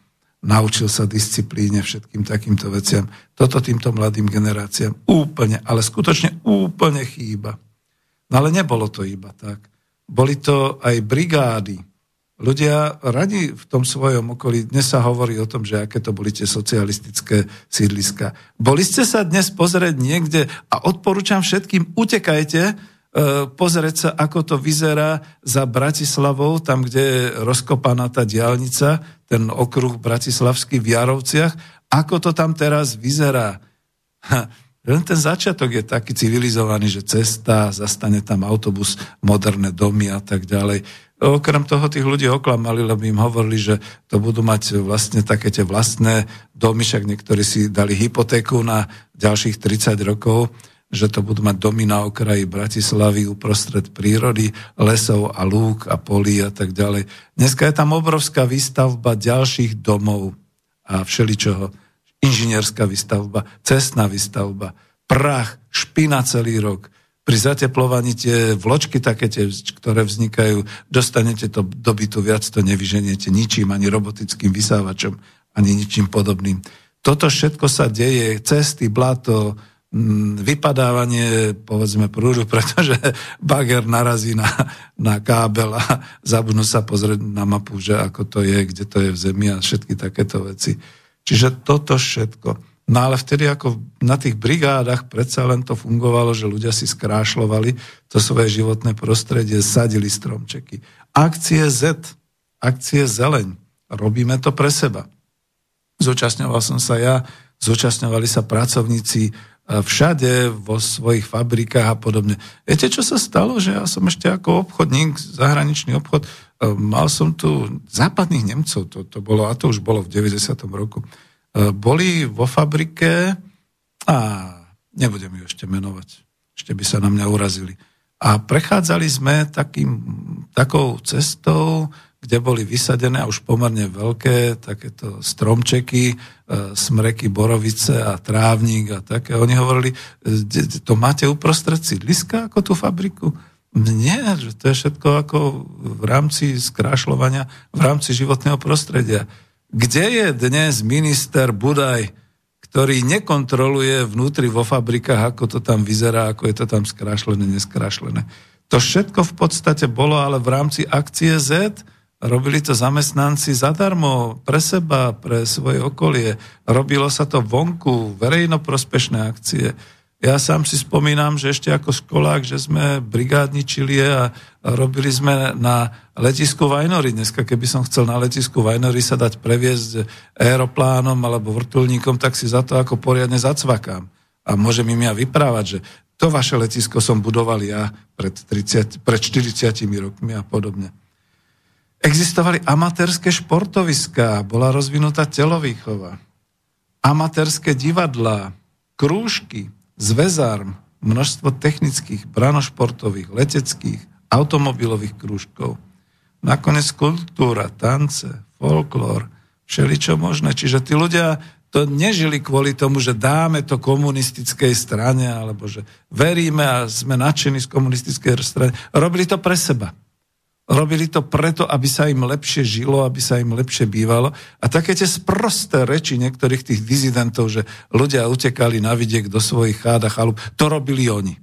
naučil sa disciplíne, všetkým takýmto veciam. Toto týmto mladým generáciám úplne, ale skutočne úplne chýba. No ale nebolo to iba tak. Boli to aj brigády. Ľudia radi v tom svojom okolí, dnes sa hovorí o tom, že aké to boli tie socialistické sídliska. Boli ste sa dnes pozrieť niekde a odporúčam všetkým, utekajte, E, pozrieť sa, ako to vyzerá za Bratislavou, tam, kde je rozkopaná tá diálnica, ten okruh bratislavský v Jarovciach, ako to tam teraz vyzerá. Len ten začiatok je taký civilizovaný, že cesta, zastane tam autobus, moderné domy a tak ďalej. Okrem toho tých ľudí oklamali, lebo im hovorili, že to budú mať vlastne také tie vlastné domy, však niektorí si dali hypotéku na ďalších 30 rokov že to budú mať domy na okraji Bratislavy uprostred prírody, lesov a lúk a polí a tak ďalej. Dneska je tam obrovská výstavba ďalších domov a všeličoho. Inžinierská výstavba, cestná výstavba, prach, špina celý rok. Pri zateplovaní tie vločky také, tie, ktoré vznikajú, dostanete to do bytu viac, to nevyženiete ničím, ani robotickým vysávačom, ani ničím podobným. Toto všetko sa deje, cesty, blato, Mm, vypadávanie, povedzme, prúdu, [laughs] pretože bager narazí na, na kábel a zabudnú sa pozrieť na mapu, že ako to je, kde to je v zemi a všetky takéto veci. Čiže toto všetko. No ale vtedy ako na tých brigádach predsa len to fungovalo, že ľudia si skrášlovali to svoje životné prostredie, sadili stromčeky. Akcie Z, akcie Zeleň. Robíme to pre seba. Zúčastňoval som sa ja, zúčastňovali sa pracovníci všade vo svojich fabrikách a podobne. Viete, čo sa stalo? Že ja som ešte ako obchodník, zahraničný obchod, e, mal som tu západných Nemcov, to, to bolo, a to už bolo v 90. roku. E, boli vo fabrike a nebudem ju ešte menovať, ešte by sa na mňa urazili. A prechádzali sme takým, takou cestou, kde boli vysadené a už pomerne veľké takéto stromčeky, e, smreky, borovice a trávnik a také. Oni hovorili, e, to máte uprostred sídliska ako tú fabriku? Nie, že to je všetko ako v rámci skrášľovania, v rámci životného prostredia. Kde je dnes minister Budaj, ktorý nekontroluje vnútri vo fabrikách, ako to tam vyzerá, ako je to tam skrášlené, neskrášlené. To všetko v podstate bolo ale v rámci akcie Z, Robili to zamestnanci zadarmo, pre seba, pre svoje okolie. Robilo sa to vonku, verejnoprospešné akcie. Ja sám si spomínam, že ešte ako školák, že sme brigádničili a robili sme na letisku Vajnory. Dneska, keby som chcel na letisku Vajnory sa dať previesť aeroplánom alebo vrtulníkom, tak si za to ako poriadne zacvakám. A môžem im ja vyprávať, že to vaše letisko som budoval ja pred, 30, pred 40 rokmi a podobne. Existovali amatérske športoviská, bola rozvinutá telovýchova, amatérske divadlá, krúžky, zväzárm, množstvo technických, branošportových, leteckých, automobilových krúžkov. Nakoniec kultúra, tance, folklór, všeličo možné. Čiže tí ľudia to nežili kvôli tomu, že dáme to komunistickej strane, alebo že veríme a sme nadšení z komunistickej strany. Robili to pre seba. Robili to preto, aby sa im lepšie žilo, aby sa im lepšie bývalo. A také tie sprosté reči niektorých tých dizidentov, že ľudia utekali na vidiek do svojich chád a chalup, to robili oni.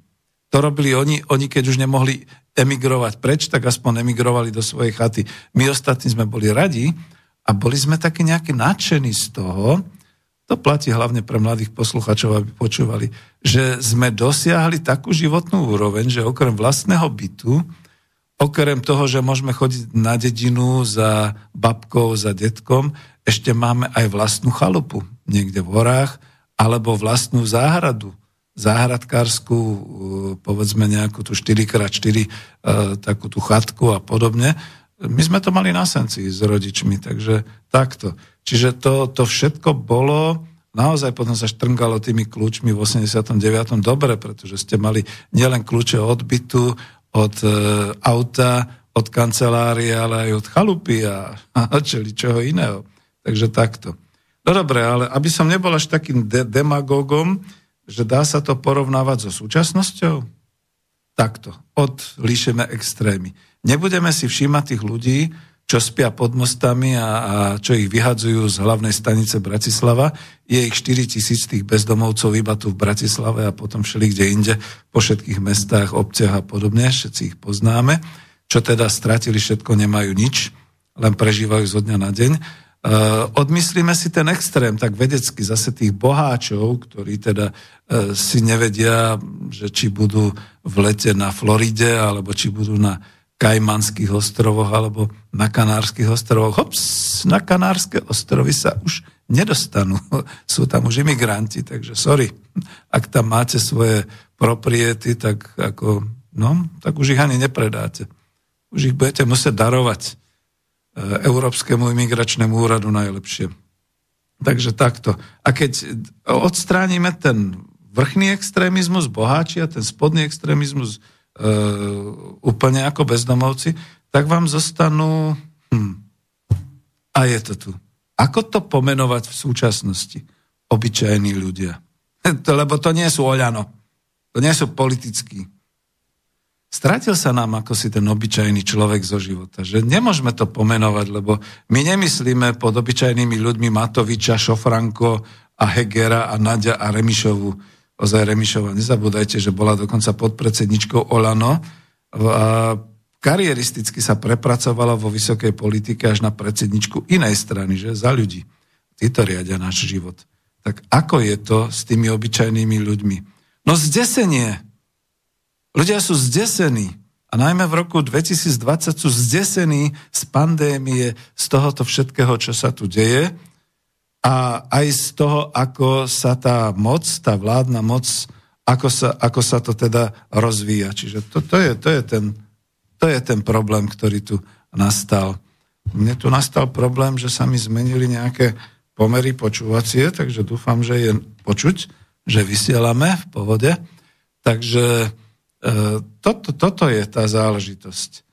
To robili oni, oni keď už nemohli emigrovať preč, tak aspoň emigrovali do svojej chaty. My ostatní sme boli radi a boli sme takí nejakí nadšení z toho, to platí hlavne pre mladých posluchačov, aby počúvali, že sme dosiahli takú životnú úroveň, že okrem vlastného bytu, okrem toho, že môžeme chodiť na dedinu za babkou, za detkom, ešte máme aj vlastnú chalupu niekde v horách, alebo vlastnú záhradu, záhradkárskú, e, povedzme nejakú tú 4x4, e, takú tú chatku a podobne. My sme to mali na senci s rodičmi, takže takto. Čiže to, to všetko bolo, naozaj potom sa štrngalo tými kľúčmi v 89. dobre, pretože ste mali nielen kľúče od bytu, od e, auta, od kancelárie, ale aj od chalupy a, a čeli čoho iného. Takže takto. No dobre, ale aby som nebol až takým de- demagogom, že dá sa to porovnávať so súčasnosťou? Takto. Odlíšeme extrémy. Nebudeme si všímať tých ľudí, čo spia pod mostami a, a čo ich vyhadzujú z hlavnej stanice Bratislava. Je ich 4 tisíc tých bezdomovcov iba tu v Bratislave a potom všeli kde inde, po všetkých mestách, obciach a podobne, všetci ich poznáme. Čo teda stratili, všetko nemajú nič, len prežívajú zo dňa na deň. Uh, odmyslíme si ten extrém, tak vedecky zase tých boháčov, ktorí teda uh, si nevedia, že či budú v lete na Floride, alebo či budú na Kajmanských ostrovoch, alebo na Kanárskych ostrovoch. Hops, na Kanárske ostrovy sa už nedostanú. [laughs] Sú tam už imigranti, takže sorry. Ak tam máte svoje propriety, tak ako, no, tak už ich ani nepredáte. Už ich budete musieť darovať Európskemu imigračnému úradu najlepšie. Takže takto. A keď odstránime ten vrchný extrémizmus, boháči a ten spodný extrémizmus e, úplne ako bezdomovci, tak vám zostanú... Hm, a je to tu. Ako to pomenovať v súčasnosti? Obyčajní ľudia. [laughs] Lebo to nie sú Oľano. To nie sú politickí Stratil sa nám ako si ten obyčajný človek zo života. Že nemôžeme to pomenovať, lebo my nemyslíme pod obyčajnými ľuďmi Matoviča, Šofranko a Hegera a Nadia a Remišovu. Ozaj Remišova, nezabúdajte, že bola dokonca podpredsedničkou Olano a karieristicky sa prepracovala vo vysokej politike až na predsedničku inej strany, že za ľudí. Títo riadia náš život. Tak ako je to s tými obyčajnými ľuďmi? No zdesenie, Ľudia sú zdesení. A najmä v roku 2020 sú zdesení z pandémie, z tohoto všetkého, čo sa tu deje a aj z toho, ako sa tá moc, tá vládna moc, ako sa, ako sa to teda rozvíja. Čiže to, to, je, to, je ten, to je ten problém, ktorý tu nastal. Mne tu nastal problém, že sa mi zmenili nejaké pomery počúvacie, takže dúfam, že je počuť, že vysielame v povode. Takže toto, toto je tá záležitosť.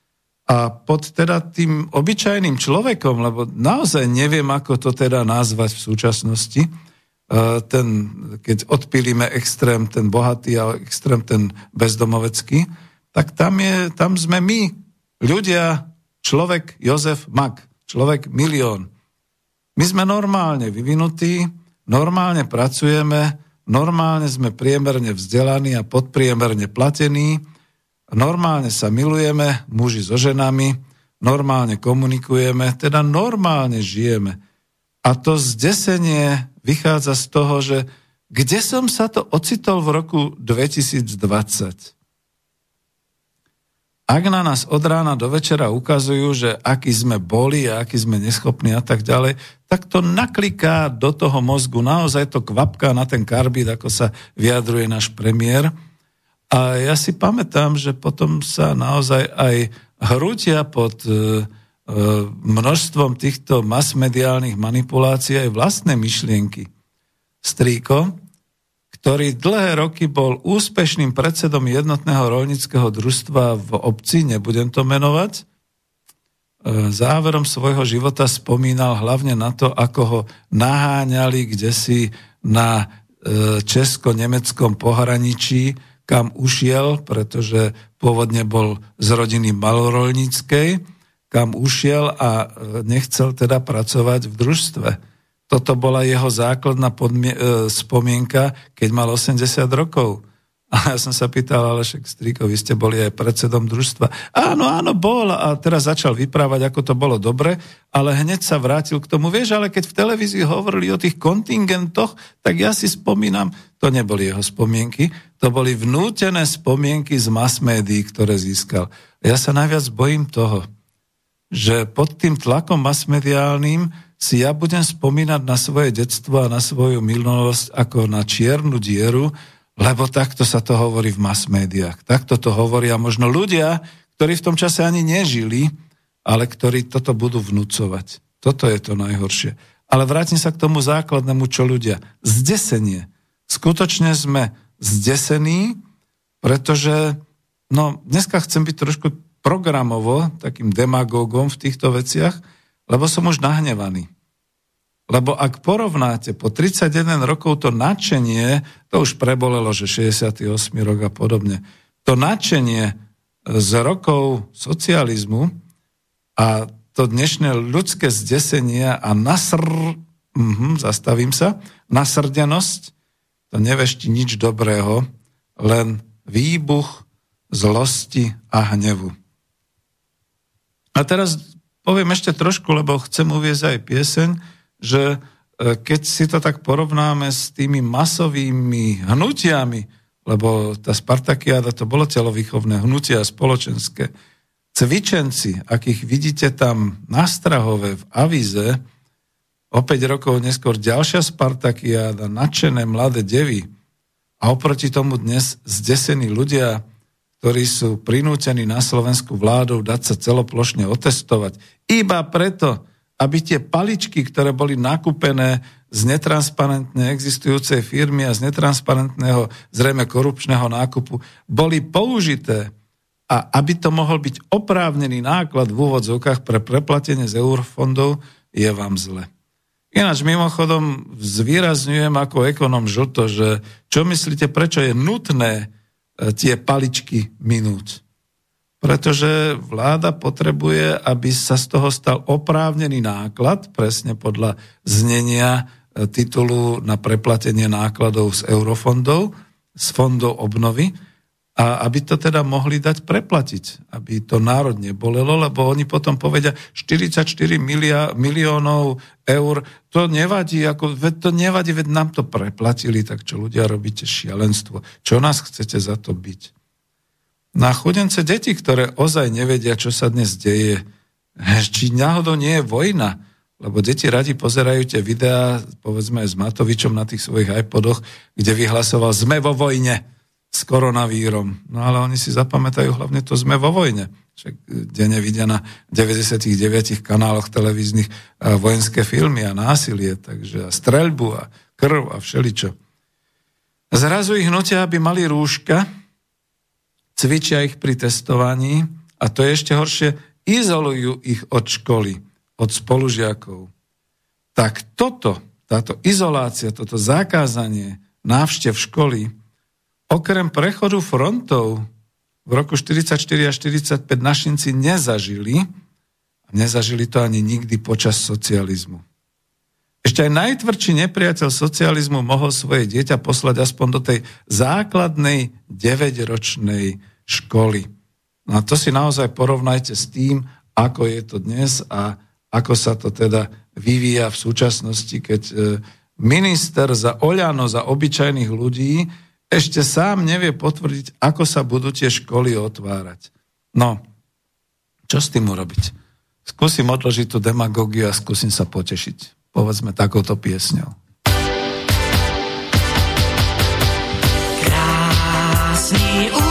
A pod teda tým obyčajným človekom, lebo naozaj neviem, ako to teda nazvať v súčasnosti, e, ten, keď odpílime extrém ten bohatý a extrém ten bezdomovecký, tak tam, je, tam sme my, ľudia, človek Jozef Mak, človek milión. My sme normálne vyvinutí, normálne pracujeme, normálne sme priemerne vzdelaní a podpriemerne platení, normálne sa milujeme, muži so ženami, normálne komunikujeme, teda normálne žijeme. A to zdesenie vychádza z toho, že kde som sa to ocitol v roku 2020? Ak na nás od rána do večera ukazujú, že aký sme boli a aký sme neschopní a tak ďalej, tak to nakliká do toho mozgu, naozaj to kvapká na ten karbid, ako sa vyjadruje náš premiér. A ja si pamätám, že potom sa naozaj aj hrútia pod e, e, množstvom týchto masmediálnych manipulácií aj vlastné myšlienky. Strýko, ktorý dlhé roky bol úspešným predsedom jednotného rolnického družstva v obci, nebudem to menovať, e, záverom svojho života spomínal hlavne na to, ako ho naháňali kde si na e, česko-nemeckom pohraničí, kam ušiel, pretože pôvodne bol z rodiny malorolníckej, kam ušiel a e, nechcel teda pracovať v družstve. Toto bola jeho základná podmie- e, spomienka, keď mal 80 rokov. A ja som sa pýtal, ale však striko, vy ste boli aj predsedom družstva. Áno, áno, bol. A teraz začal vyprávať, ako to bolo dobre, ale hneď sa vrátil k tomu. Vieš, ale keď v televízii hovorili o tých kontingentoch, tak ja si spomínam, to neboli jeho spomienky, to boli vnútené spomienky z mass médií, ktoré získal. Ja sa najviac bojím toho, že pod tým tlakom masmediálnym si ja budem spomínať na svoje detstvo a na svoju milnosť ako na čiernu dieru, lebo takto sa to hovorí v mass médiách. Takto to hovoria možno ľudia, ktorí v tom čase ani nežili, ale ktorí toto budú vnúcovať. Toto je to najhoršie. Ale vrátim sa k tomu základnému, čo ľudia. Zdesenie. Skutočne sme zdesení, pretože no, dneska chcem byť trošku programovo takým demagógom v týchto veciach, lebo som už nahnevaný. Lebo ak porovnáte po 31 rokov to nadšenie, to už prebolelo, že 68 rok a podobne, to nadšenie z rokov socializmu a to dnešné ľudské zdesenie a nasr, uh-huh, zastavím sa, nasrdenosť, to nevešti nič dobrého, len výbuch zlosti a hnevu. A teraz poviem ešte trošku, lebo chcem uviezť aj pieseň, že e, keď si to tak porovnáme s tými masovými hnutiami, lebo tá Spartakiáda to bolo telovýchovné hnutia spoločenské, cvičenci, akých vidíte tam na Strahove v Avize, o 5 rokov neskôr ďalšia Spartakiáda, nadšené mladé devy a oproti tomu dnes zdesení ľudia, ktorí sú prinútení na Slovensku vládou dať sa celoplošne otestovať. Iba preto, aby tie paličky, ktoré boli nakúpené z netransparentne existujúcej firmy a z netransparentného, zrejme korupčného nákupu, boli použité a aby to mohol byť oprávnený náklad v úvodzovkách pre preplatenie z eurofondov, je vám zle. Ináč mimochodom zvýrazňujem ako ekonom žlto, že čo myslíte, prečo je nutné e, tie paličky minúť? Pretože vláda potrebuje, aby sa z toho stal oprávnený náklad, presne podľa znenia e, titulu na preplatenie nákladov z eurofondov, z fondov obnovy, a aby to teda mohli dať preplatiť, aby to národ nebolelo, lebo oni potom povedia 44 milia, miliónov eur, to nevadí, ako, veď to nevadí, veď nám to preplatili, tak čo ľudia robíte šialenstvo, čo nás chcete za to byť? Na chudence deti, ktoré ozaj nevedia, čo sa dnes deje. Či náhodou nie je vojna, lebo deti radi pozerajú tie videá, povedzme s Matovičom na tých svojich iPodoch, kde vyhlasoval sme vo vojne s koronavírom. No ale oni si zapamätajú hlavne to sme vo vojne. Však denne vidia na 99 kanáloch televíznych vojenské filmy a násilie, takže a streľbu a krv a všeličo. Zrazu ich nutia, aby mali rúška, cvičia ich pri testovaní a to je ešte horšie, izolujú ich od školy, od spolužiakov. Tak toto, táto izolácia, toto zakázanie návštev školy, okrem prechodu frontov v roku 44 a 45 našinci nezažili, a nezažili to ani nikdy počas socializmu. Ešte aj najtvrdší nepriateľ socializmu mohol svoje dieťa poslať aspoň do tej základnej 9-ročnej školy. No a to si naozaj porovnajte s tým, ako je to dnes a ako sa to teda vyvíja v súčasnosti, keď e, minister za Oľano, za obyčajných ľudí, ešte sám nevie potvrdiť, ako sa budú tie školy otvárať. No, čo s tým urobiť? Skúsim odložiť tú demagogiu a skúsim sa potešiť. Povedzme takouto piesňou. Krásny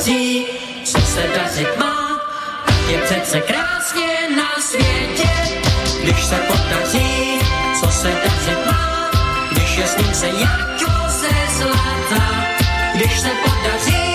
co se dařit má, je přece krásně na světě, když se podaří, co se dařit má, když je s ním se jako ze zlata, když se podaří,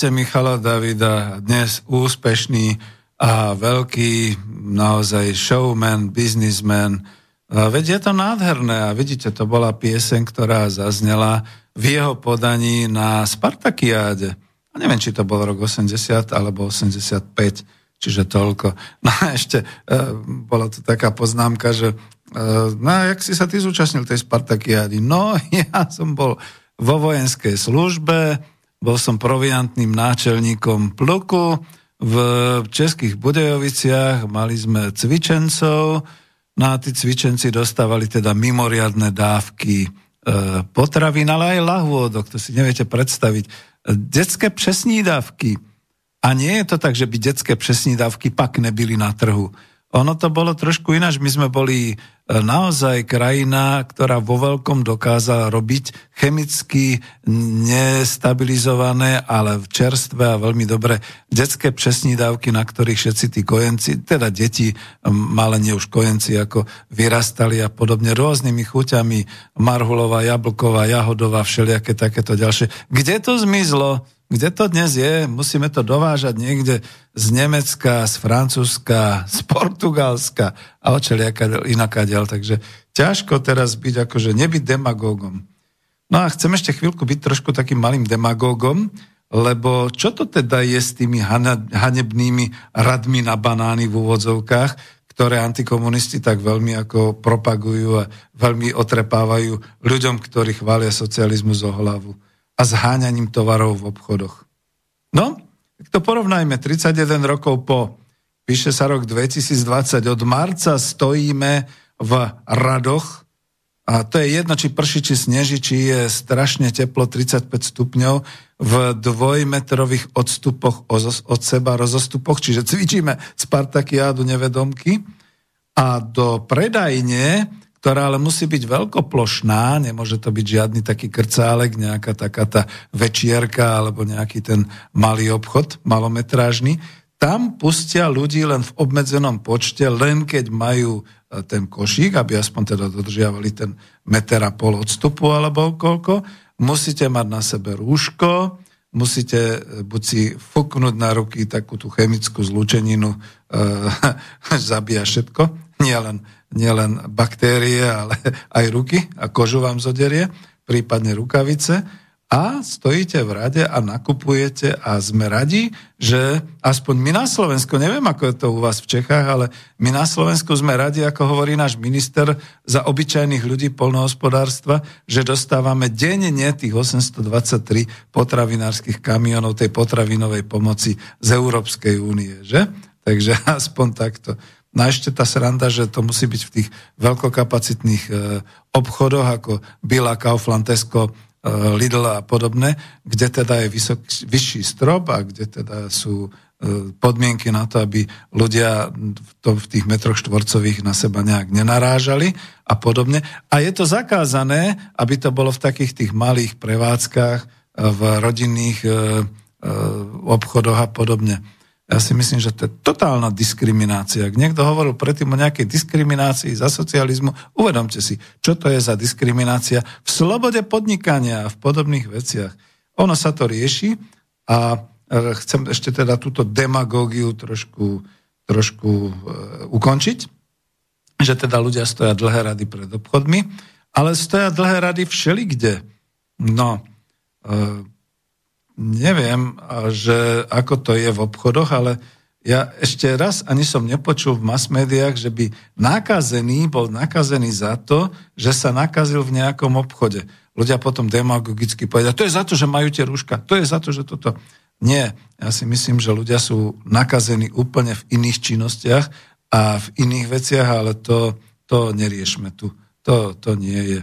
nemilujete Michala Davida, dnes úspešný a veľký naozaj showman, businessman. A Veď je to nádherné a vidíte, to bola pieseň, ktorá zaznela v jeho podaní na Spartakiáde. A neviem, či to bol rok 80 alebo 85, čiže toľko. [laughs] No a ešte e, bola tu taká poznámka, že e, no, jak si sa ty zúčastnil tej Spartakiády? No, [laughs] ja som bol vo vojenskej službe, bol som proviantným náčelníkom pluku v Českých Budejoviciach, mali sme cvičencov, no a tí cvičenci dostávali teda mimoriadne dávky e, potravín, ale aj lahôdok, to si neviete predstaviť. Detské přesnídavky. A nie je to tak, že by detské přesnídavky pak nebyli na trhu. Ono to bolo trošku ináč. My sme boli e, naozaj krajina, ktorá vo veľkom dokázala robiť chemicky nestabilizované, ale čerstvé a veľmi dobré detské přesnídavky, na ktorých všetci tí kojenci, teda deti, ale nie už kojenci, ako vyrastali a podobne rôznymi chuťami, marhulová, jablková, jahodová, všelijaké takéto ďalšie. Kde to zmizlo? Kde to dnes je? Musíme to dovážať niekde z Nemecka, z Francúzska, z Portugalska a očeliaká inaká ďal. Takže ťažko teraz byť akože nebyť demagógom. No a chcem ešte chvíľku byť trošku takým malým demagógom, lebo čo to teda je s tými hanebnými radmi na banány v úvodzovkách, ktoré antikomunisti tak veľmi ako propagujú a veľmi otrepávajú ľuďom, ktorí chvália socializmus o hlavu a zháňaním tovarov v obchodoch. No, tak to porovnajme. 31 rokov po, píše sa rok 2020, od marca stojíme v radoch a to je jedno, či prší, či sneží, či je strašne teplo, 35 stupňov, v dvojmetrových odstupoch od seba, rozostupoch, čiže cvičíme Spartakiádu nevedomky a do predajne ktorá ale musí byť veľkoplošná, nemôže to byť žiadny taký krcálek, nejaká taká tá večierka alebo nejaký ten malý obchod, malometrážny. Tam pustia ľudí len v obmedzenom počte, len keď majú e, ten košík, aby aspoň teda dodržiavali ten meter a pol odstupu alebo koľko. Musíte mať na sebe rúško, musíte e, buď si fúknuť na ruky takú tú chemickú zlúčeninu, e, [laughs] zabíja všetko, nie len nielen baktérie, ale [laughs] aj ruky a kožu vám zoderie, prípadne rukavice a stojíte v rade a nakupujete a sme radi, že aspoň my na Slovensku, neviem ako je to u vás v Čechách, ale my na Slovensku sme radi, ako hovorí náš minister za obyčajných ľudí polnohospodárstva, že dostávame denne tých 823 potravinárskych kamionov tej potravinovej pomoci z Európskej únie, že? Takže [laughs] aspoň takto. No a ešte tá sranda, že to musí byť v tých veľkokapacitných e, obchodoch ako Bila, Kaufland, Tesco, Eh, Lidl a podobné, kde teda je vysok, vyšší strop a kde teda sú eh, podmienky na to, aby ľudia v, to, v tých metroch štvorcových na seba nejak nenarážali a podobne. A je to zakázané, aby to bolo v takých tých malých prevádzkach, v rodinných obchodoch a podobne. Ja si myslím, že to je totálna diskriminácia. Ak niekto hovoril predtým o nejakej diskriminácii za socializmu, uvedomte si, čo to je za diskriminácia v slobode podnikania a v podobných veciach. Ono sa to rieši a e, chcem ešte teda túto demagógiu trošku, trošku e, ukončiť, že teda ľudia stoja dlhé rady pred obchodmi, ale stoja dlhé rady všelikde. No, e, neviem, že ako to je v obchodoch, ale ja ešte raz ani som nepočul v mass médiách, že by nakazený bol nakazený za to, že sa nakazil v nejakom obchode. Ľudia potom demagogicky povedia, to je za to, že majú tie rúška, to je za to, že toto... Nie, ja si myslím, že ľudia sú nakazení úplne v iných činnostiach a v iných veciach, ale to, to neriešme tu. To, to nie je.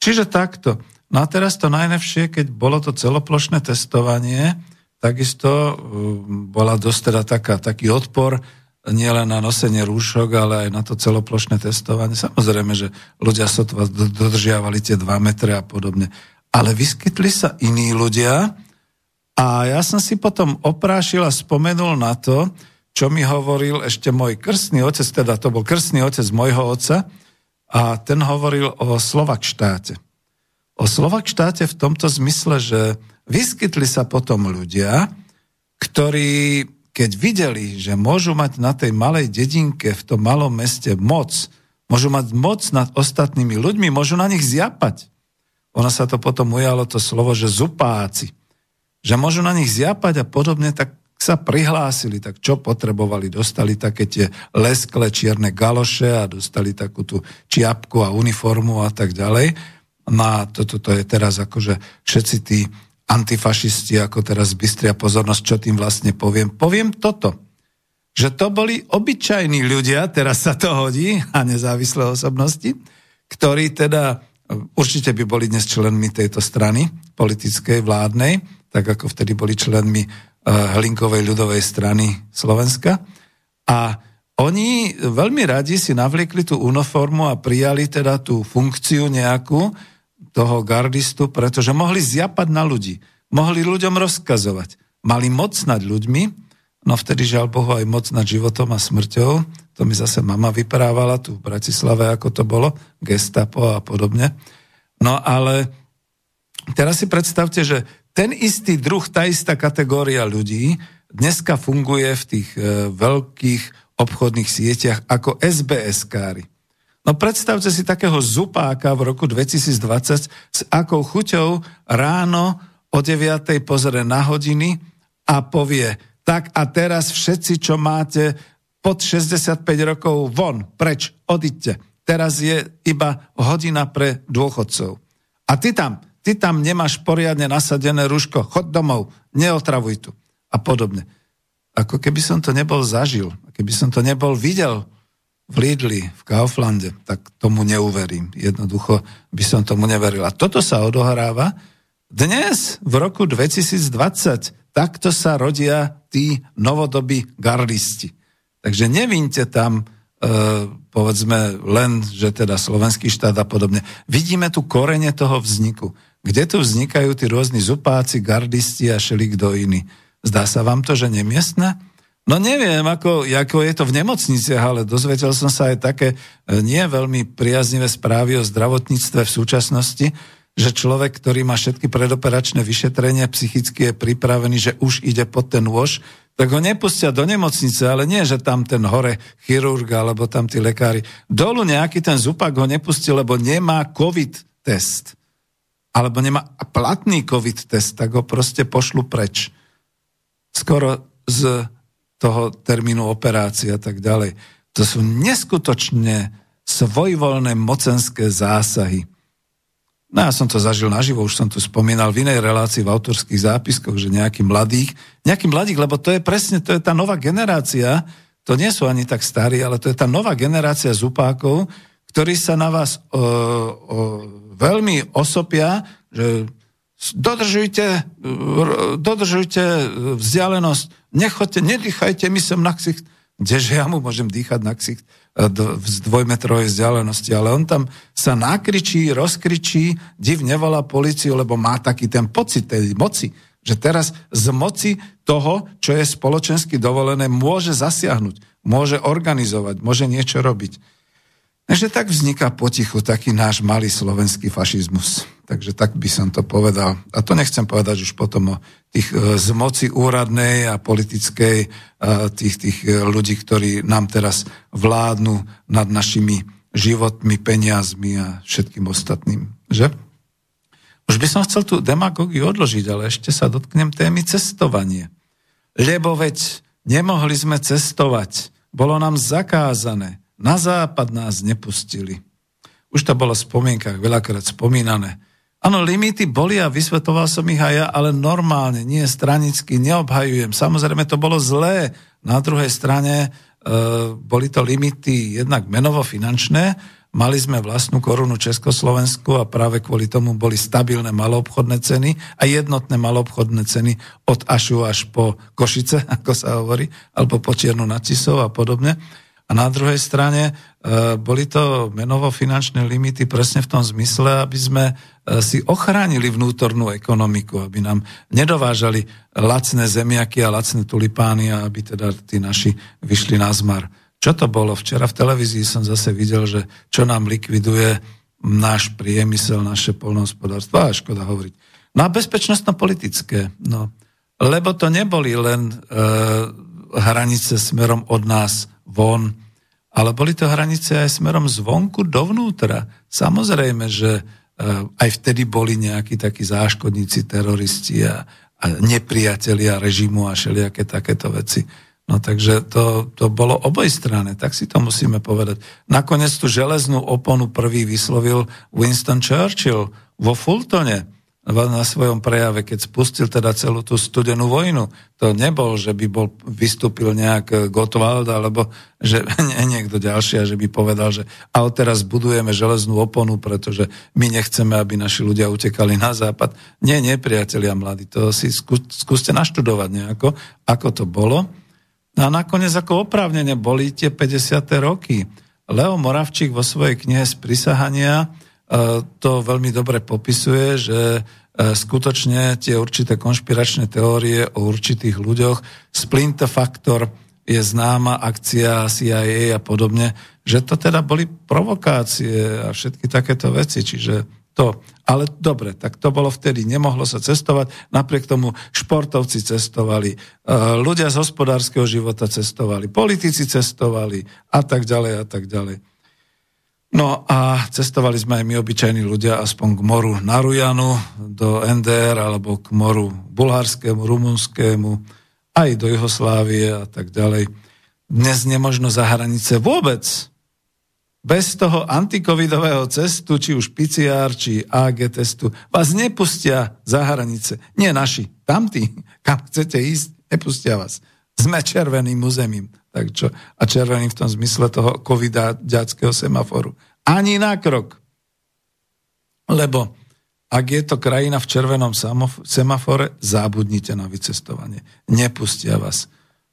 Čiže takto. No a teraz to najlepšie, keď bolo to celoplošné testovanie, takisto uh, bola dosť teda taká, taký odpor nielen na nosenie rúšok, ale aj na to celoplošné testovanie. Samozrejme, že ľudia sotva dodržiavali tie 2 metre a podobne. Ale vyskytli sa iní ľudia a ja som si potom oprášil a spomenul na to, čo mi hovoril ešte môj krstný otec, teda to bol krstný otec môjho otca, a ten hovoril o Slovak štáte o Slovak štáte v tomto zmysle, že vyskytli sa potom ľudia, ktorí keď videli, že môžu mať na tej malej dedinke, v tom malom meste moc, môžu mať moc nad ostatnými ľuďmi, môžu na nich zjapať. Ona sa to potom ujalo to slovo, že zupáci. Že môžu na nich zjapať a podobne, tak sa prihlásili, tak čo potrebovali? Dostali také tie leskle čierne galoše a dostali takú tú čiapku a uniformu a tak ďalej má, toto to je teraz akože všetci tí antifašisti, ako teraz bystria pozornosť, čo tým vlastne poviem. Poviem toto, že to boli obyčajní ľudia, teraz sa to hodí, a nezávislé osobnosti, ktorí teda určite by boli dnes členmi tejto strany politickej, vládnej, tak ako vtedy boli členmi uh, Hlinkovej ľudovej strany Slovenska. A oni veľmi radi si navliekli tú uniformu a prijali teda tú funkciu nejakú, toho gardistu, pretože mohli zjapať na ľudí, mohli ľuďom rozkazovať, mali moc nad ľuďmi, no vtedy žiaľ Bohu aj moc nad životom a smrťou, to mi zase mama vyprávala tu v Bratislave, ako to bolo, gestapo a podobne. No ale teraz si predstavte, že ten istý druh, tá istá kategória ľudí dneska funguje v tých e, veľkých obchodných sieťach ako SBS-kári. No predstavte si takého zupáka v roku 2020 s akou chuťou ráno o 9. pozrie na hodiny a povie, tak a teraz všetci, čo máte pod 65 rokov, von, preč, odiďte. Teraz je iba hodina pre dôchodcov. A ty tam, ty tam nemáš poriadne nasadené ruško, chod domov, neotravuj tu. A podobne. Ako keby som to nebol zažil, keby som to nebol videl v Lidli, v Kauflande, tak tomu neuverím. Jednoducho by som tomu neveril. A toto sa odohráva dnes, v roku 2020. Takto sa rodia tí novodobí gardisti. Takže nevinte tam, e, povedzme, len, že teda slovenský štát a podobne. Vidíme tu korene toho vzniku. Kde tu vznikajú tí rôzni zupáci, gardisti a šelik kto iný. Zdá sa vám to, že nemiestne? No neviem, ako, ako je to v nemocniciach, ale dozvedel som sa aj také e, nie veľmi priaznivé správy o zdravotníctve v súčasnosti, že človek, ktorý má všetky predoperačné vyšetrenia, psychicky je pripravený, že už ide pod ten nôž, tak ho nepustia do nemocnice, ale nie, že tam ten hore chirurg alebo tam tí lekári. Dolu nejaký ten zupak ho nepustí, lebo nemá COVID test. Alebo nemá platný COVID test, tak ho proste pošlu preč. Skoro z toho termínu operácie a tak ďalej. To sú neskutočne svojvoľné mocenské zásahy. No ja som to zažil naživo, už som tu spomínal v inej relácii v autorských zápiskoch, že nejaký mladých, nejaký mladých, lebo to je presne, to je tá nová generácia, to nie sú ani tak starí, ale to je tá nová generácia zupákov, ktorí sa na vás o, o, veľmi osopia, že dodržujte, dodržujte vzdialenosť, nechoďte, nedýchajte mi sem na ksicht. Kdeže ja mu môžem dýchať na ksicht? z dvojmetrovej vzdialenosti, ale on tam sa nakričí, rozkričí, div nevolá policiu, lebo má taký ten pocit tej moci, že teraz z moci toho, čo je spoločensky dovolené, môže zasiahnuť, môže organizovať, môže niečo robiť. Takže tak vzniká potichu taký náš malý slovenský fašizmus. Takže tak by som to povedal. A to nechcem povedať už potom o tých e, z moci úradnej a politickej, e, tých, tých e, ľudí, ktorí nám teraz vládnu nad našimi životmi, peniazmi a všetkým ostatným. Že? Už by som chcel tú demagógiu odložiť, ale ešte sa dotknem témy cestovanie. Lebo veď nemohli sme cestovať, bolo nám zakázané. Na západ nás nepustili. Už to bolo v spomienkach veľakrát spomínané. Áno, limity boli a vysvetoval som ich aj ja, ale normálne, nie stranicky, neobhajujem. Samozrejme, to bolo zlé. Na druhej strane e, boli to limity jednak menovo-finančné, mali sme vlastnú korunu Československu a práve kvôli tomu boli stabilné maloobchodné ceny a jednotné maloobchodné ceny od Ašu až po Košice, [laughs] ako sa hovorí, alebo po Čiernu nad a podobne. A na druhej strane e, boli to menovo-finančné limity presne v tom zmysle, aby sme e, si ochránili vnútornú ekonomiku, aby nám nedovážali lacné zemiaky a lacné tulipány a aby teda tí naši vyšli na zmar. Čo to bolo? Včera v televízii som zase videl, že čo nám likviduje náš priemysel, naše polnohospodárstvo. A škoda hovoriť. No a bezpečnostno-politické. No, lebo to neboli len e, hranice smerom od nás von, ale boli to hranice aj smerom zvonku dovnútra. Samozrejme, že e, aj vtedy boli nejakí takí záškodníci, teroristi a, a nepriatelia režimu a všelijaké takéto veci. No takže to, to bolo obojstranné, tak si to musíme povedať. Nakoniec tú železnú oponu prvý vyslovil Winston Churchill vo Fultone na svojom prejave, keď spustil teda celú tú studenú vojnu. To nebol, že by bol, vystúpil nejak Gottwald, alebo že [laughs] nie, niekto ďalší, že by povedal, že a teraz budujeme železnú oponu, pretože my nechceme, aby naši ľudia utekali na západ. Nie, nie, priatelia mladí, to si skú, skúste naštudovať nejako, ako to bolo. No a nakoniec ako oprávnene boli tie 50. roky. Leo Moravčík vo svojej knihe prisahania to veľmi dobre popisuje, že e, skutočne tie určité konšpiračné teórie o určitých ľuďoch, Splinter Factor je známa akcia CIA a podobne, že to teda boli provokácie a všetky takéto veci, čiže to. Ale dobre, tak to bolo vtedy, nemohlo sa cestovať, napriek tomu športovci cestovali, e, ľudia z hospodárskeho života cestovali, politici cestovali a tak ďalej a tak ďalej. No a cestovali sme aj my, obyčajní ľudia, aspoň k moru na Rujanu, do NDR, alebo k moru bulharskému, rumunskému, aj do Juhoslávie a tak ďalej. Dnes nemožno za hranice vôbec. Bez toho antikovidového cestu, či už PCR, či AG testu, vás nepustia za hranice. Nie naši, tamtí, kam chcete ísť, nepustia vás. Sme červeným územím. Tak čo? A červený v tom zmysle toho covidáckého semaforu. Ani na krok. Lebo ak je to krajina v červenom semafore, zabudnite na vycestovanie. Nepustia vás.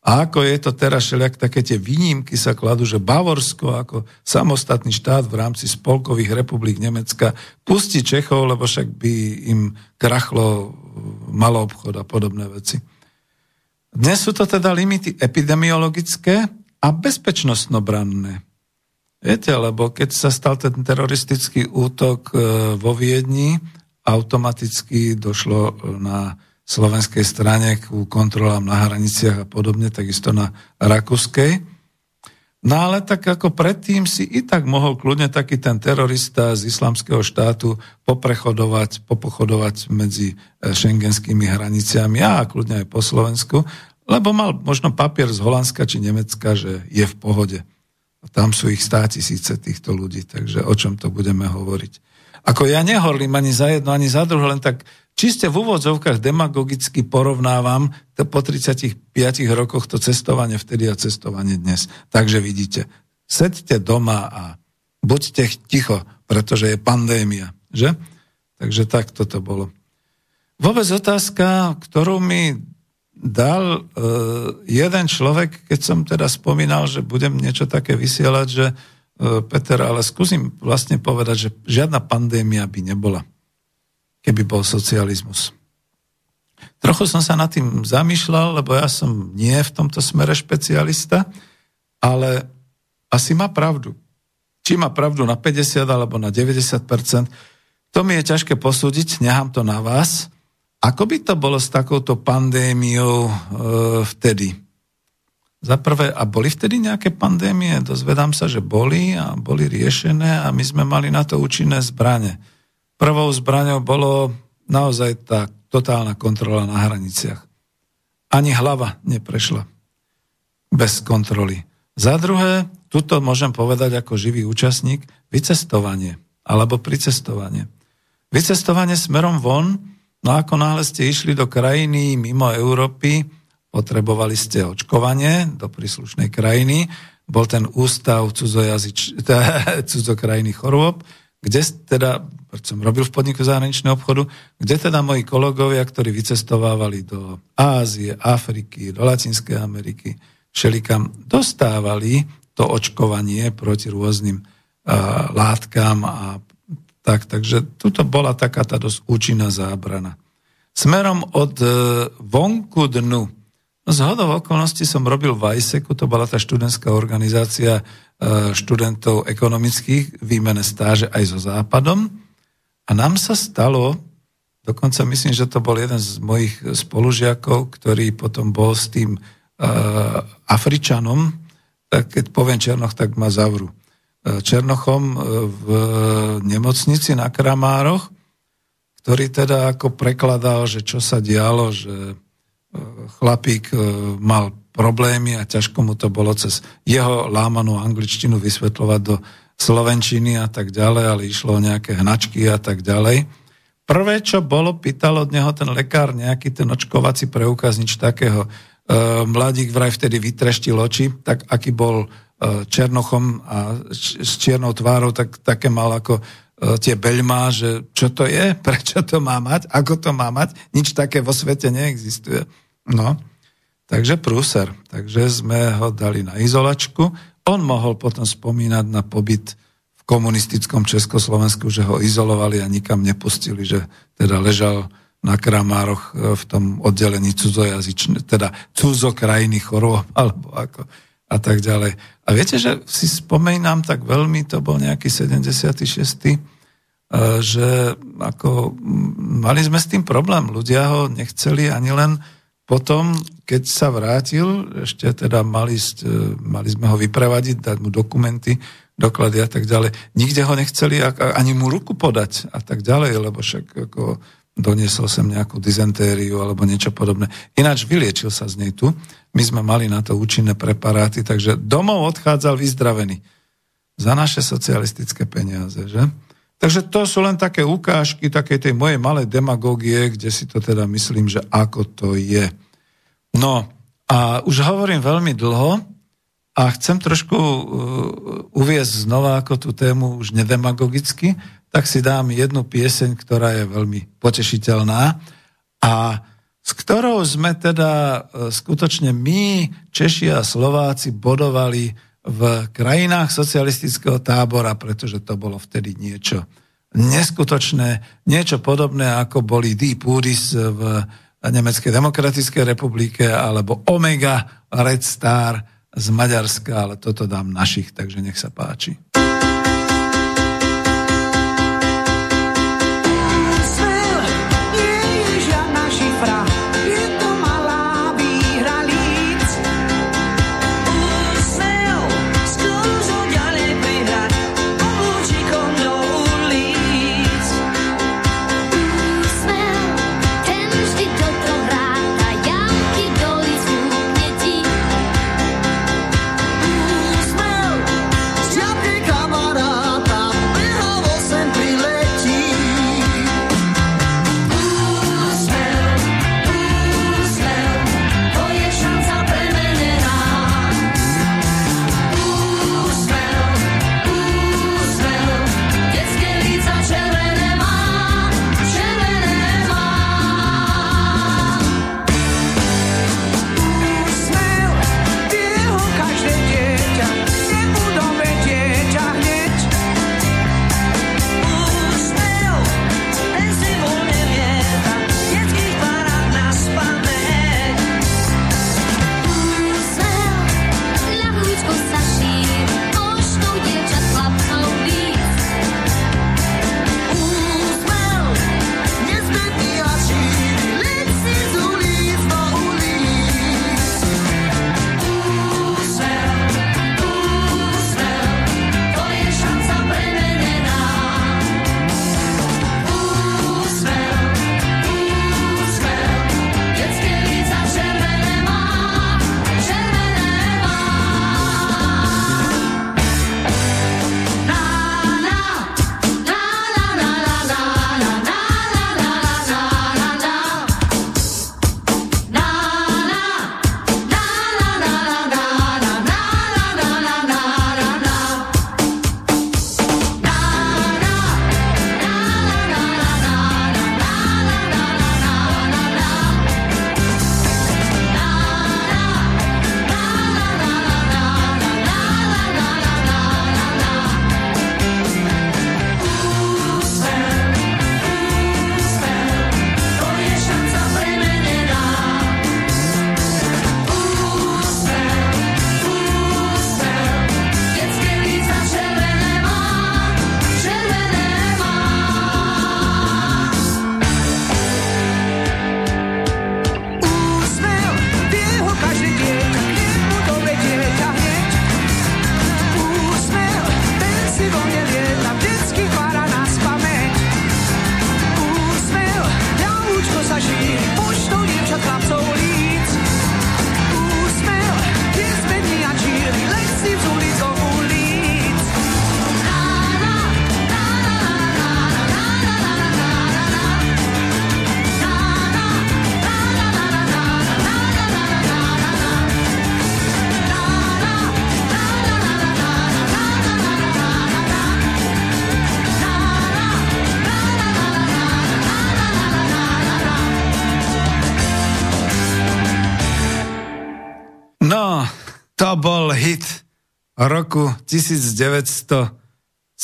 A ako je to teraz, všelijak také tie výnimky sa kladú, že Bavorsko ako samostatný štát v rámci spolkových republik Nemecka pustí Čechov, lebo však by im krachlo malo obchod a podobné veci. Dnes sú to teda limity epidemiologické a bezpečnostnobranné. Viete, lebo keď sa stal ten teroristický útok e, vo Viedni, automaticky došlo na slovenskej strane ku kontrolám na hraniciach a podobne, takisto na rakúskej. No ale tak ako predtým si i tak mohol kľudne taký ten terorista z islamského štátu poprechodovať, popochodovať medzi šengenskými hraniciami a kľudne aj po Slovensku, lebo mal možno papier z Holandska či Nemecka, že je v pohode. A tam sú ich stá tisíce týchto ľudí, takže o čom to budeme hovoriť. Ako ja nehorlím ani za jedno, ani za druhé, len tak čiste v úvodzovkách demagogicky porovnávam to po 35 rokoch to cestovanie vtedy a cestovanie dnes. Takže vidíte, sedte doma a buďte ticho, pretože je pandémia, že? Takže tak toto bolo. Vôbec otázka, ktorú mi dal uh, jeden človek, keď som teda spomínal, že budem niečo také vysielať, že uh, Peter, ale skúsim vlastne povedať, že žiadna pandémia by nebola, keby bol socializmus. Trochu som sa nad tým zamýšľal, lebo ja som nie v tomto smere špecialista, ale asi má pravdu. Či má pravdu na 50 alebo na 90% to mi je ťažké posúdiť, nechám to na vás. Ako by to bolo s takouto pandémiou e, vtedy? Za prvé, a boli vtedy nejaké pandémie? Dozvedám sa, že boli a boli riešené a my sme mali na to účinné zbranie. Prvou zbraňou bolo naozaj tá totálna kontrola na hraniciach. Ani hlava neprešla bez kontroly. Za druhé, tuto môžem povedať ako živý účastník, vycestovanie alebo pricestovanie. Vycestovanie smerom von No ako náhle ste išli do krajiny mimo Európy, potrebovali ste očkovanie do príslušnej krajiny, bol ten ústav cudzojazyč, [laughs] cudzokrajných chorôb, kde teda, som robil v podniku zahraničného obchodu, kde teda moji kolegovia, ktorí vycestovávali do Ázie, Afriky, do Latinskej Ameriky, všelikam, dostávali to očkovanie proti rôznym uh, látkam a tak, takže tuto bola taká tá dosť účinná zábrana. Smerom od e, vonku dnu. Z hodov okolností som robil v ISECu, to bola tá študentská organizácia e, študentov ekonomických, výmene stáže aj so západom. A nám sa stalo, dokonca myslím, že to bol jeden z mojich spolužiakov, ktorý potom bol s tým uh, Afričanom, tak keď poviem Černoch, tak ma zavru. Černochom v nemocnici na Kramároch, ktorý teda ako prekladal, že čo sa dialo, že e, chlapík e, mal problémy a ťažko mu to bolo cez jeho lámanú angličtinu vysvetľovať do slovenčiny a tak ďalej, ale išlo o nejaké hnačky a tak ďalej. Prvé, čo bolo, pýtal od neho ten lekár nejaký ten očkovací preukaz, nič takého. E, mladík vraj vtedy vytreštil oči, tak aký bol e, černochom a s čiernou tvárou, tak také mal ako E, tie beľmá, že čo to je, [laughs] prečo to má mať, ako to má mať, nič také vo svete neexistuje. No, takže prúser. Takže sme ho dali na izolačku. On mohol potom spomínať na pobyt v komunistickom Československu, že ho izolovali a nikam nepustili, že teda ležal na Kramároch e, v tom oddelení cudzojazyčné, teda cudzokrajiny chorôb, [laughs] alebo ako a tak ďalej. A viete, že si spomínam tak veľmi, to bol nejaký 76 že ako mali sme s tým problém. Ľudia ho nechceli ani len potom, keď sa vrátil, ešte teda mali, mali sme ho vyprevadiť, dať mu dokumenty, doklady a tak ďalej. Nikde ho nechceli ani mu ruku podať a tak ďalej, lebo však ako doniesol sem nejakú dizentériu alebo niečo podobné. Ináč vyliečil sa z nej tu. My sme mali na to účinné preparáty, takže domov odchádzal vyzdravený. Za naše socialistické peniaze, že? Takže to sú len také ukážky takej tej mojej malej demagógie, kde si to teda myslím, že ako to je. No a už hovorím veľmi dlho a chcem trošku uh, uviezť znova ako tú tému už nedemagogicky, tak si dám jednu pieseň, ktorá je veľmi potešiteľná a s ktorou sme teda uh, skutočne my, Češi a Slováci, bodovali v krajinách socialistického tábora, pretože to bolo vtedy niečo neskutočné, niečo podobné, ako boli Deep Udis v Nemeckej demokratickej republike, alebo Omega Red Star z Maďarska, ale toto dám našich, takže nech sa páči. Roku 1978.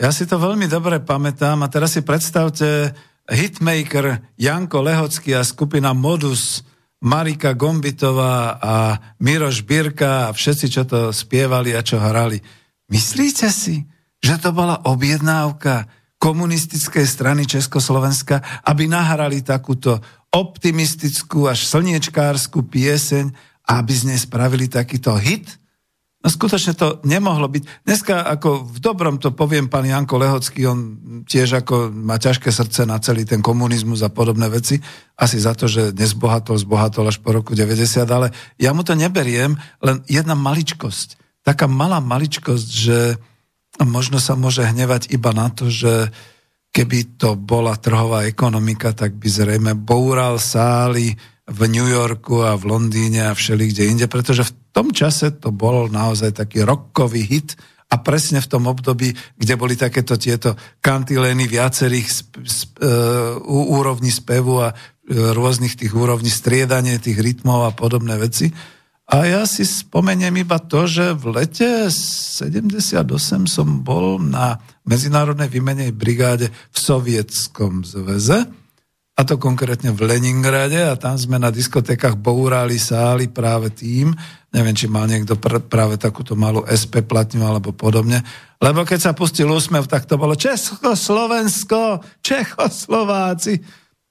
Ja si to veľmi dobre pamätám a teraz si predstavte hitmaker Janko Lehocký a skupina Modus, Marika Gombitová a Miroš Birka a všetci, čo to spievali a čo hrali. Myslíte si, že to bola objednávka komunistickej strany Československa, aby nahrali takúto optimistickú až slniečkárskú pieseň aby nej spravili takýto hit? No skutočne to nemohlo byť. Dneska ako v dobrom to poviem pán Janko Lehocký, on tiež ako má ťažké srdce na celý ten komunizmus a podobné veci. Asi za to, že nezbohatol, zbohatol až po roku 90, ale ja mu to neberiem, len jedna maličkosť. Taká malá maličkosť, že možno sa môže hnevať iba na to, že keby to bola trhová ekonomika, tak by zrejme boural sály v New Yorku a v Londýne a všeli kde inde, pretože v tom čase to bol naozaj taký rockový hit a presne v tom období, kde boli takéto tieto kantilény viacerých sp- sp- uh, úrovní spevu a uh, rôznych tých úrovní striedanie tých rytmov a podobné veci. A ja si spomeniem iba to, že v lete 78 som bol na medzinárodnej výmenej brigáde v Sovietskom zväze a to konkrétne v Leningrade a tam sme na diskotékach bourali sály práve tým, neviem, či mal niekto pr- práve takúto malú SP platňu alebo podobne, lebo keď sa pustil úsmev, tak to bolo Česko, Slovensko, Čechoslováci.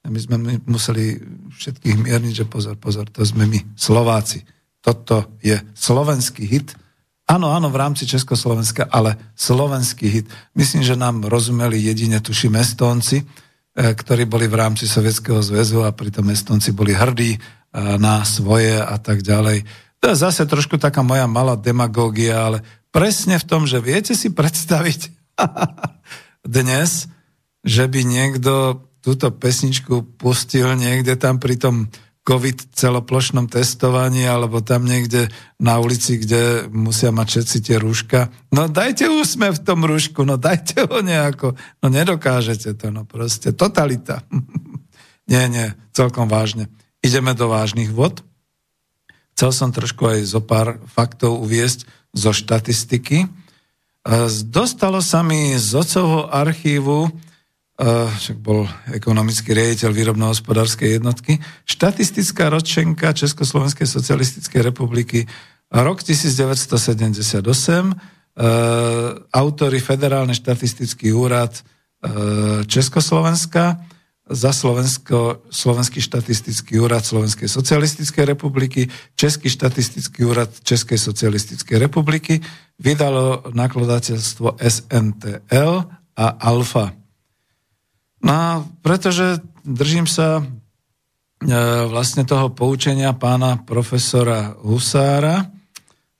A my sme museli všetkých mierniť, že pozor, pozor, to sme my, Slováci. Toto je slovenský hit. Áno, áno, v rámci Československa, ale slovenský hit. Myslím, že nám rozumeli jedine, tuším, Estónci, ktorí boli v rámci Sovietskeho zväzu a pritom Estonci boli hrdí e, na svoje a tak ďalej. To je zase trošku taká moja malá demagógia, ale presne v tom, že viete si predstaviť [laughs] dnes, že by niekto túto pesničku pustil niekde tam pri tom COVID celoplošnom testovaní alebo tam niekde na ulici, kde musia mať všetci tie rúška. No dajte úsmev v tom rúšku, no dajte ho nejako. No nedokážete to, no proste. Totalita. [laughs] nie, nie, celkom vážne. Ideme do vážnych vod. Chcel som trošku aj zo pár faktov uviesť zo štatistiky. Dostalo sa mi z ocovho archívu však bol ekonomický riaditeľ výrobno-hospodárskej jednotky, štatistická ročenka Československej socialistickej republiky rok 1978, autory Federálny štatistický úrad Československa, za Slovensko, Slovenský štatistický úrad Slovenskej socialistickej republiky, Český štatistický úrad Českej socialistickej republiky, vydalo nakladateľstvo SNTL a Alfa. No, pretože držím sa e, vlastne toho poučenia pána profesora Husára,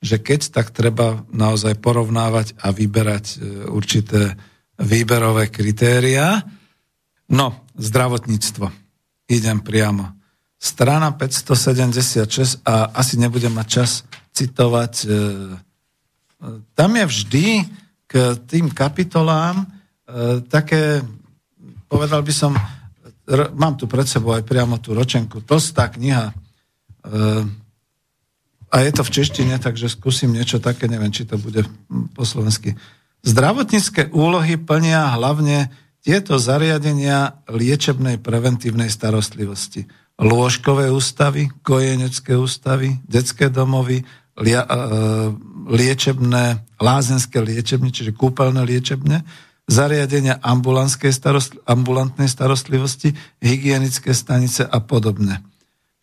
že keď tak treba naozaj porovnávať a vyberať e, určité výberové kritériá. No, zdravotníctvo. Idem priamo. Strana 576 a asi nebudem mať čas citovať. E, tam je vždy k tým kapitolám také povedal by som, r- mám tu pred sebou aj priamo tú ročenku, tlstá kniha, e, a je to v češtine, takže skúsim niečo také, neviem, či to bude po slovensky. Zdravotnícke úlohy plnia hlavne tieto zariadenia liečebnej preventívnej starostlivosti. Lôžkové ústavy, kojenecké ústavy, detské domovy, lia, e, liečebné, lázenské liečebne, čiže kúpeľné liečebne, zariadenia starostl- ambulantnej starostlivosti, hygienické stanice a podobne.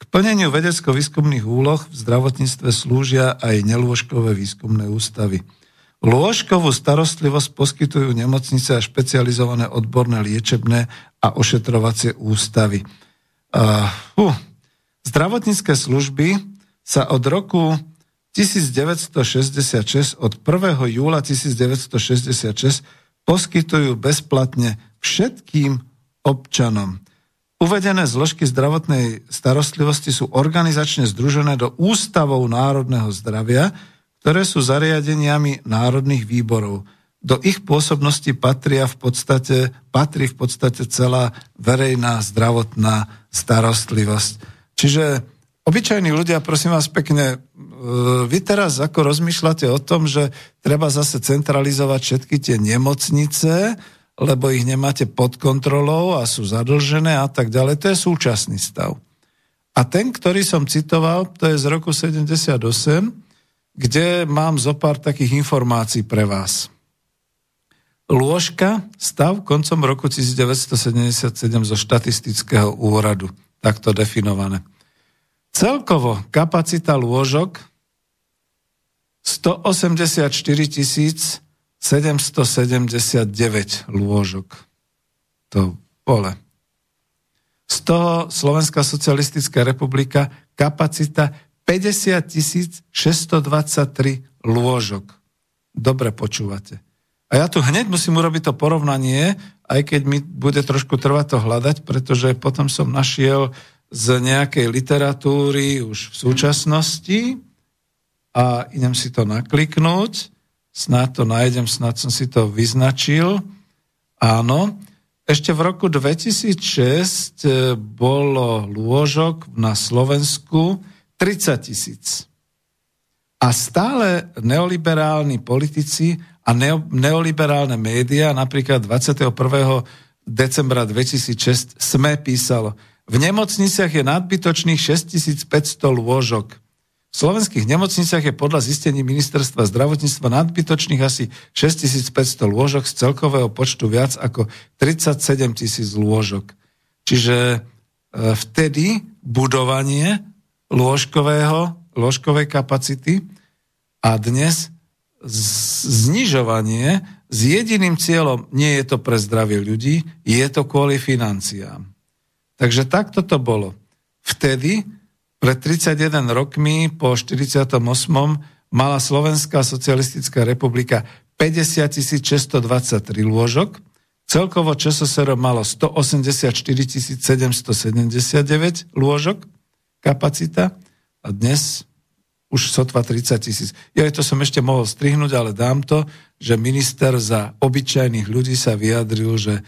K plneniu vedecko-výskumných úloh v zdravotníctve slúžia aj nelôžkové výskumné ústavy. Lôžkovú starostlivosť poskytujú nemocnice a špecializované odborné liečebné a ošetrovacie ústavy. Uh, uh, zdravotnícke služby sa od roku 1966, od 1. júla 1966 poskytujú bezplatne všetkým občanom. Uvedené zložky zdravotnej starostlivosti sú organizačne združené do ústavov národného zdravia, ktoré sú zariadeniami národných výborov. Do ich pôsobnosti patria v podstate, patrí v podstate celá verejná zdravotná starostlivosť. Čiže obyčajní ľudia, prosím vás pekne, e, vy teraz ako rozmýšľate o tom, že treba zase centralizovať všetky tie nemocnice, lebo ich nemáte pod kontrolou a sú zadlžené a tak ďalej. To je súčasný stav. A ten, ktorý som citoval, to je z roku 78, kde mám zo pár takých informácií pre vás. Lôžka, stav koncom roku 1977 zo štatistického úradu, takto definované. Celkovo kapacita lôžok 184 779 lôžok. To pole. Z toho Slovenská socialistická republika kapacita 50 623 lôžok. Dobre počúvate. A ja tu hneď musím urobiť to porovnanie, aj keď mi bude trošku trvať to hľadať, pretože potom som našiel z nejakej literatúry už v súčasnosti a idem si to nakliknúť. Snad to nájdem, snad som si to vyznačil. Áno, ešte v roku 2006 e, bolo lôžok na Slovensku 30 tisíc. A stále neoliberálni politici a neoliberálne médiá, napríklad 21. decembra 2006 SME písalo, v nemocniciach je nadbytočných 6500 lôžok. V slovenských nemocniciach je podľa zistení ministerstva zdravotníctva nadbytočných asi 6500 lôžok z celkového počtu viac ako 37 tisíc lôžok. Čiže e, vtedy budovanie lôžkového, lôžkovej kapacity a dnes znižovanie s jediným cieľom, nie je to pre zdravie ľudí, je to kvôli financiám. Takže takto to bolo. Vtedy pred 31 rokmi po 48. mala Slovenská socialistická republika 50 623 lôžok, celkovo ČSSR malo 184 779 lôžok kapacita a dnes už sotva 30 tisíc. Ja to som ešte mohol strihnúť, ale dám to, že minister za obyčajných ľudí sa vyjadril, že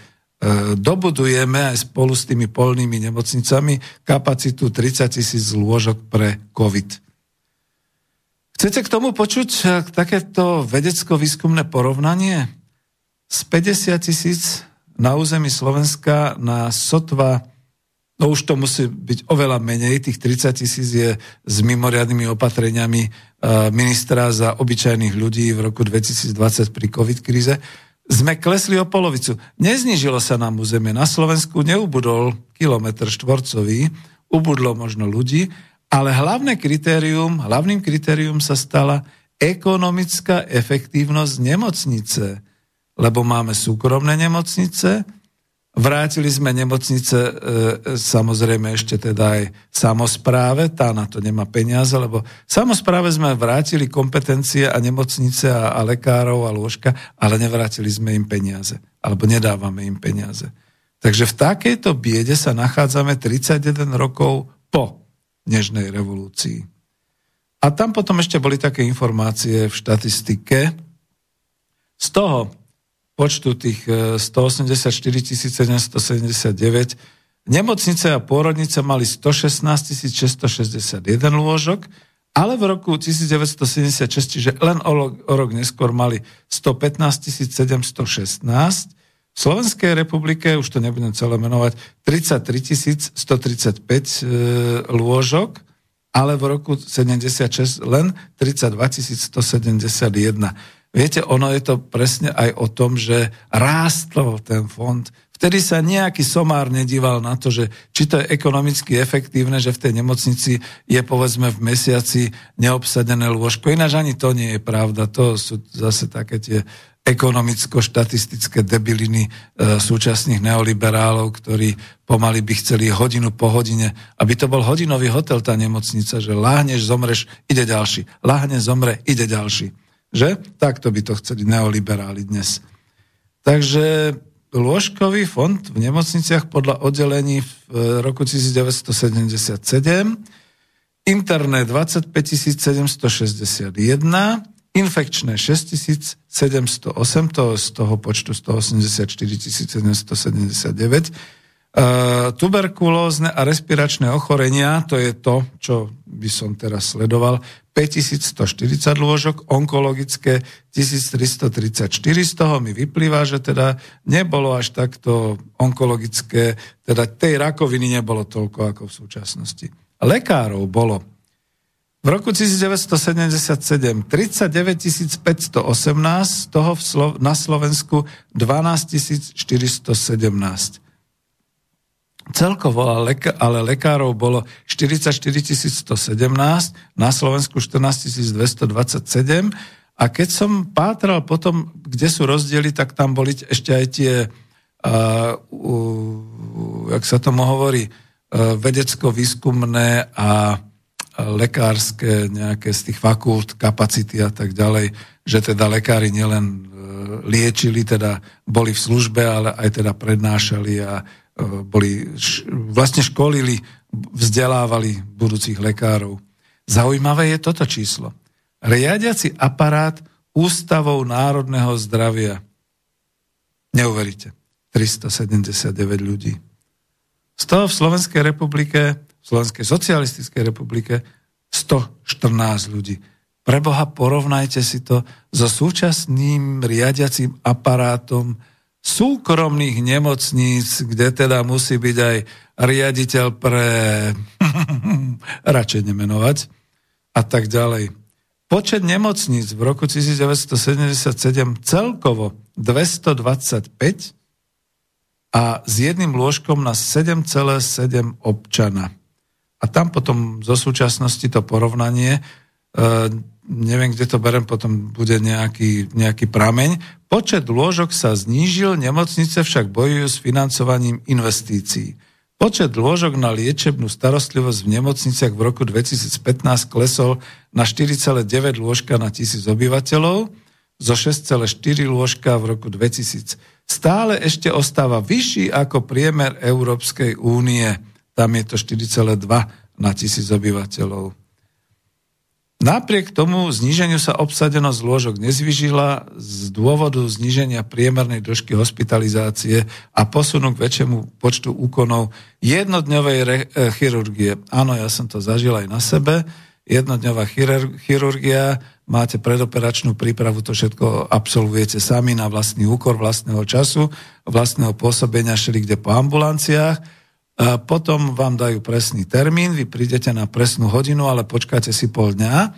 dobudujeme aj spolu s tými polnými nemocnicami kapacitu 30 tisíc lôžok pre COVID. Chcete k tomu počuť e, takéto vedecko-výskumné porovnanie? Z 50 tisíc na území Slovenska na sotva, no už to musí byť oveľa menej, tých 30 tisíc je s mimoriadnými opatreniami e, ministra za obyčajných ľudí v roku 2020 pri COVID kríze sme klesli o polovicu. Neznižilo sa nám územie. Na Slovensku neubudol kilometr štvorcový, ubudlo možno ľudí, ale hlavné kritérium, hlavným kritérium sa stala ekonomická efektívnosť nemocnice. Lebo máme súkromné nemocnice, Vrátili sme nemocnice e, samozrejme ešte teda aj samozpráve, tá na to nemá peniaze, lebo samozpráve sme vrátili kompetencie a nemocnice a, a lekárov a lôžka, ale nevrátili sme im peniaze, alebo nedávame im peniaze. Takže v takejto biede sa nachádzame 31 rokov po Nežnej revolúcii. A tam potom ešte boli také informácie v štatistike. Z toho počtu tých 184 e, 779 nemocnice a pôrodnice mali 116 661 lôžok, ale v roku 1976, čiže len o, rok neskôr mali 115 716. V Slovenskej republike, už to nebudem celé menovať, 33 135 e, lôžok, ale v roku 76 len 32 171. Viete, ono je to presne aj o tom, že rástol ten fond. Vtedy sa nejaký somár nedíval na to, že či to je ekonomicky efektívne, že v tej nemocnici je povedzme v mesiaci neobsadené lôžko. Ináč ani to nie je pravda. To sú zase také tie ekonomicko-štatistické debiliny e, súčasných neoliberálov, ktorí pomaly by chceli hodinu po hodine, aby to bol hodinový hotel, tá nemocnica, že láhneš, zomreš, ide ďalší. Láhne, zomre, ide ďalší. Že? Takto by to chceli neoliberáli dnes. Takže lôžkový fond v nemocniciach podľa oddelení v e, roku 1977, interné 25 761, infekčné 6708, to z toho počtu 184 779, tuberkulózne a respiračné ochorenia, to je to, čo by som teraz sledoval, 5140 lôžok, onkologické 1334, z toho mi vyplýva, že teda nebolo až takto onkologické, teda tej rakoviny nebolo toľko ako v súčasnosti. Lekárov bolo v roku 1977 39 518, z toho na Slovensku 12 417. Celkovo ale, lekárov bolo 44 117, na Slovensku 14 227 a keď som pátral potom, kde sú rozdiely, tak tam boli ešte aj tie, uh, uh, jak sa tomu hovorí, uh, vedecko-výskumné a lekárske nejaké z tých fakult, kapacity a tak ďalej, že teda lekári nielen liečili, teda boli v službe, ale aj teda prednášali a E, boli, vlastne školili, vzdelávali budúcich lekárov. Zaujímavé je toto číslo. Riadiaci aparát Ústavou národného zdravia. Neuveríte. 379 ľudí. Z toho v Slovenskej republike, v Slovenskej socialistickej republike 114 ľudí. Preboha, porovnajte si to so súčasným riadiacím aparátom súkromných nemocníc, kde teda musí byť aj riaditeľ pre [laughs] radšej nemenovať a tak ďalej. Počet nemocníc v roku 1977 celkovo 225 a s jedným lôžkom na 7,7 občana. A tam potom zo súčasnosti to porovnanie e, neviem, kde to berem, potom bude nejaký, nejaký prameň. Počet lôžok sa znížil, nemocnice však bojujú s financovaním investícií. Počet lôžok na liečebnú starostlivosť v nemocniciach v roku 2015 klesol na 4,9 lôžka na tisíc obyvateľov, zo 6,4 lôžka v roku 2000. Stále ešte ostáva vyšší ako priemer Európskej únie. Tam je to 4,2 na tisíc obyvateľov. Napriek tomu zníženiu sa obsadenosť lôžok nezvyžila z dôvodu zníženia priemernej dĺžky hospitalizácie a posunu k väčšiemu počtu úkonov jednodňovej re- e, chirurgie. Áno, ja som to zažil aj na sebe. Jednodňová chirur- chirurgia, máte predoperačnú prípravu, to všetko absolvujete sami na vlastný úkor vlastného času, vlastného pôsobenia šeli kde po ambulanciách potom vám dajú presný termín, vy prídete na presnú hodinu, ale počkáte si pol dňa,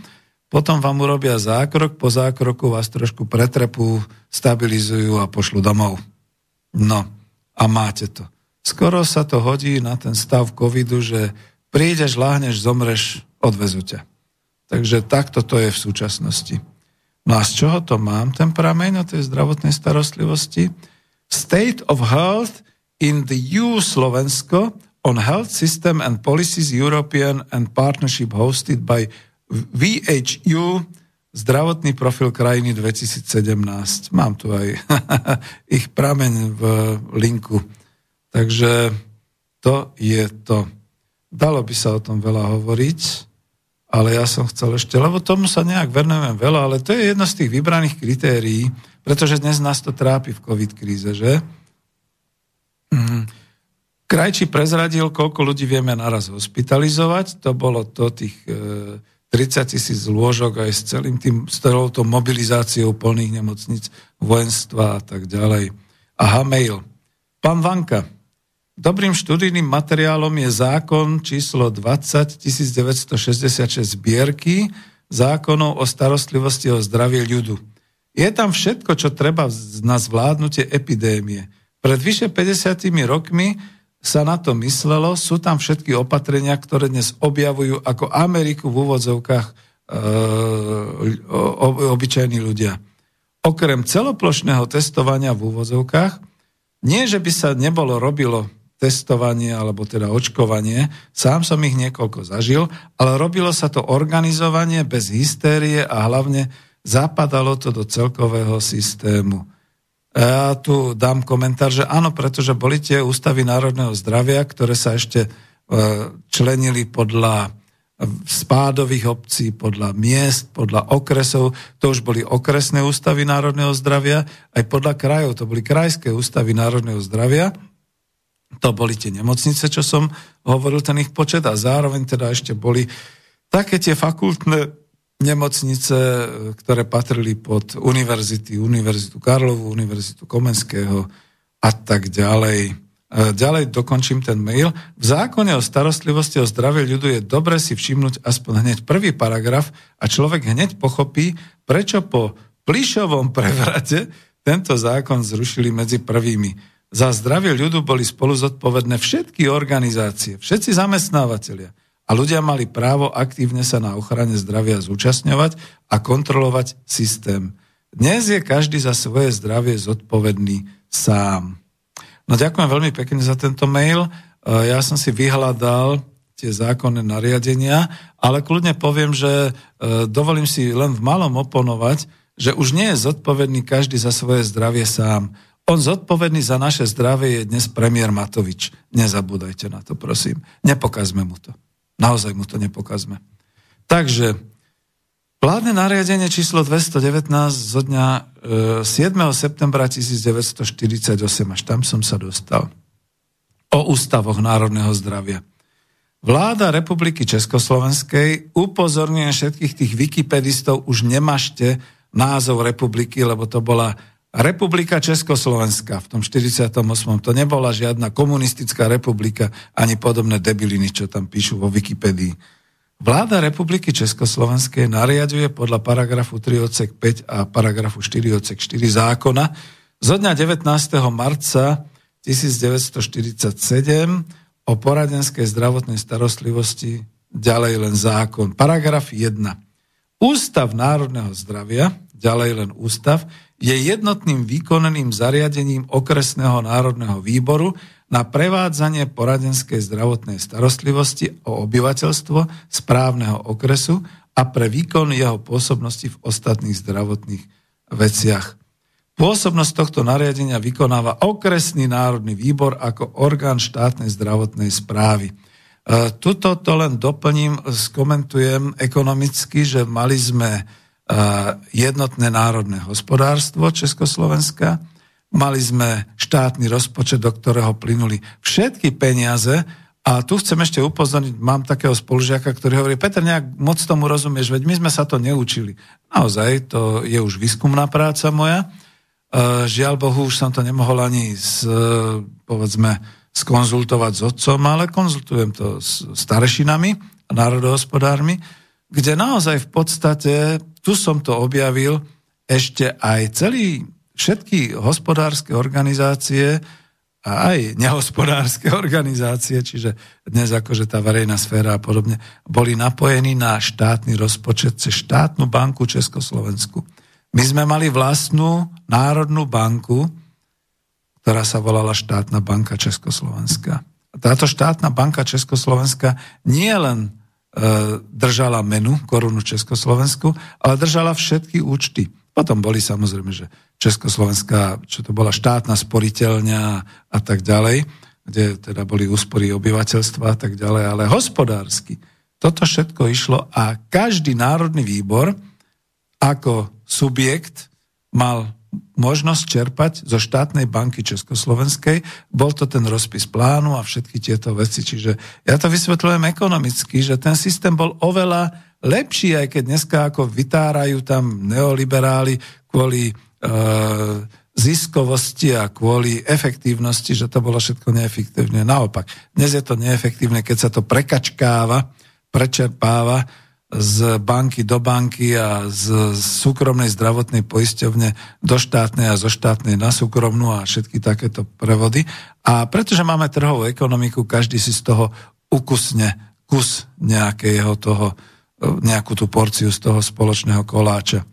potom vám urobia zákrok, po zákroku vás trošku pretrepú, stabilizujú a pošlu domov. No, a máte to. Skoro sa to hodí na ten stav covidu, že prídeš, láhneš, zomreš, odvezú ťa. Takže takto to je v súčasnosti. No a z čoho to mám, ten prameň o tej zdravotnej starostlivosti? State of Health in the EU Slovensko on Health System and Policies European and Partnership hosted by VHU zdravotný profil krajiny 2017. Mám tu aj [laughs] ich prameň v linku. Takže to je to. Dalo by sa o tom veľa hovoriť, ale ja som chcel ešte, lebo tomu sa nejak venujem veľa, ale to je jedno z tých vybraných kritérií, pretože dnes nás to trápi v COVID kríze, že? Mm. Krajči prezradil, koľko ľudí vieme naraz hospitalizovať. To bolo to tých e, 30 tisíc lôžok aj s celým tým, s celou tou mobilizáciou plných nemocnic, vojenstva a tak ďalej. Aha, mail. Pán Vanka, dobrým študijným materiálom je zákon číslo 20 1966 zbierky zákonov o starostlivosti o zdravie ľudu. Je tam všetko, čo treba na zvládnutie epidémie. Pred vyše 50 rokmi sa na to myslelo, sú tam všetky opatrenia, ktoré dnes objavujú ako Ameriku v úvodzovkách e, obyčajní ľudia. Okrem celoplošného testovania v úvodzovkách, nie, že by sa nebolo robilo testovanie alebo teda očkovanie, sám som ich niekoľko zažil, ale robilo sa to organizovanie bez hystérie a hlavne zapadalo to do celkového systému. Ja tu dám komentár, že áno, pretože boli tie ústavy národného zdravia, ktoré sa ešte e, členili podľa spádových obcí, podľa miest, podľa okresov. To už boli okresné ústavy národného zdravia, aj podľa krajov, to boli krajské ústavy národného zdravia. to boli tie nemocnice, čo som hovoril, ten ich počet a zároveň teda ešte boli také tie fakultné nemocnice, ktoré patrili pod univerzity, Univerzitu Karlovu, Univerzitu Komenského a tak ďalej. Ďalej dokončím ten mail. V zákone o starostlivosti o zdravie ľudu je dobre si všimnúť aspoň hneď prvý paragraf a človek hneď pochopí, prečo po plišovom prevrate tento zákon zrušili medzi prvými. Za zdravie ľudu boli spolu zodpovedné všetky organizácie, všetci zamestnávateľia. A ľudia mali právo aktívne sa na ochrane zdravia zúčastňovať a kontrolovať systém. Dnes je každý za svoje zdravie zodpovedný sám. No ďakujem veľmi pekne za tento mail. E, ja som si vyhľadal tie zákonné nariadenia, ale kľudne poviem, že e, dovolím si len v malom oponovať, že už nie je zodpovedný každý za svoje zdravie sám. On zodpovedný za naše zdravie je dnes premiér Matovič. Nezabúdajte na to, prosím. Nepokazme mu to. Naozaj mu to nepokazme. Takže Vládne nariadenie číslo 219 zo dňa 7. E, septembra 1948, až tam som sa dostal, o ústavoch národného zdravia. Vláda Republiky Československej upozorňuje všetkých tých wikipedistov, už nemašte názov republiky, lebo to bola Republika Československa v tom 48. To nebola žiadna komunistická republika, ani podobné debiliny, čo tam píšu vo Wikipedii. Vláda Republiky Československej nariaduje podľa paragrafu 3 odsek 5 a paragrafu 4 odsek 4 zákona zo dňa 19. marca 1947 o poradenskej zdravotnej starostlivosti ďalej len zákon. Paragraf 1. Ústav národného zdravia, ďalej len ústav, je jednotným výkonným zariadením okresného národného výboru, na prevádzanie poradenskej zdravotnej starostlivosti o obyvateľstvo správneho okresu a pre výkon jeho pôsobnosti v ostatných zdravotných veciach. Pôsobnosť tohto nariadenia vykonáva okresný národný výbor ako orgán štátnej zdravotnej správy. E, tuto to len doplním, skomentujem ekonomicky, že mali sme jednotné národné hospodárstvo Československa, Mali sme štátny rozpočet, do ktorého plynuli všetky peniaze a tu chcem ešte upozorniť, mám takého spolužiaka, ktorý hovorí, Peter, nejak moc tomu rozumieš, veď my sme sa to neučili. Naozaj, to je už výskumná práca moja. E, žiaľ Bohu, už som to nemohol ani s, povedzme, skonzultovať s otcom, ale konzultujem to s starešinami národohospodármi, kde naozaj v podstate, tu som to objavil, ešte aj celý všetky hospodárske organizácie a aj nehospodárske [laughs] organizácie, čiže dnes akože tá verejná sféra a podobne, boli napojení na štátny rozpočet cez štátnu banku Československu. My sme mali vlastnú národnú banku, ktorá sa volala štátna banka Československa. Táto štátna banka Československa nie len držala menu korunu Československu, ale držala všetky účty. Potom boli samozrejme, že Československá, čo to bola štátna sporiteľňa a tak ďalej, kde teda boli úspory obyvateľstva a tak ďalej, ale hospodársky. Toto všetko išlo a každý národný výbor ako subjekt mal možnosť čerpať zo štátnej banky Československej. Bol to ten rozpis plánu a všetky tieto veci. Čiže ja to vysvetľujem ekonomicky, že ten systém bol oveľa lepší, aj keď dneska ako vytárajú tam neoliberáli kvôli e, ziskovosti a kvôli efektívnosti, že to bolo všetko neefektívne. Naopak, dnes je to neefektívne, keď sa to prekačkáva, prečerpáva z banky do banky a z súkromnej zdravotnej poisťovne do štátnej a zo štátnej na súkromnú a všetky takéto prevody. A pretože máme trhovú ekonomiku, každý si z toho ukusne kus nejakého toho nejakú tú porciu z toho spoločného koláča.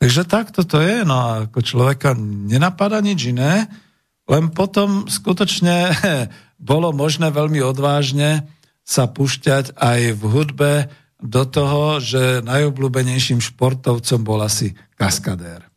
Takže takto to je, no a ako človeka nenapadá nič iné, len potom skutočne [laughs] bolo možné veľmi odvážne sa pušťať aj v hudbe do toho, že najobľúbenejším športovcom bol asi kaskadér.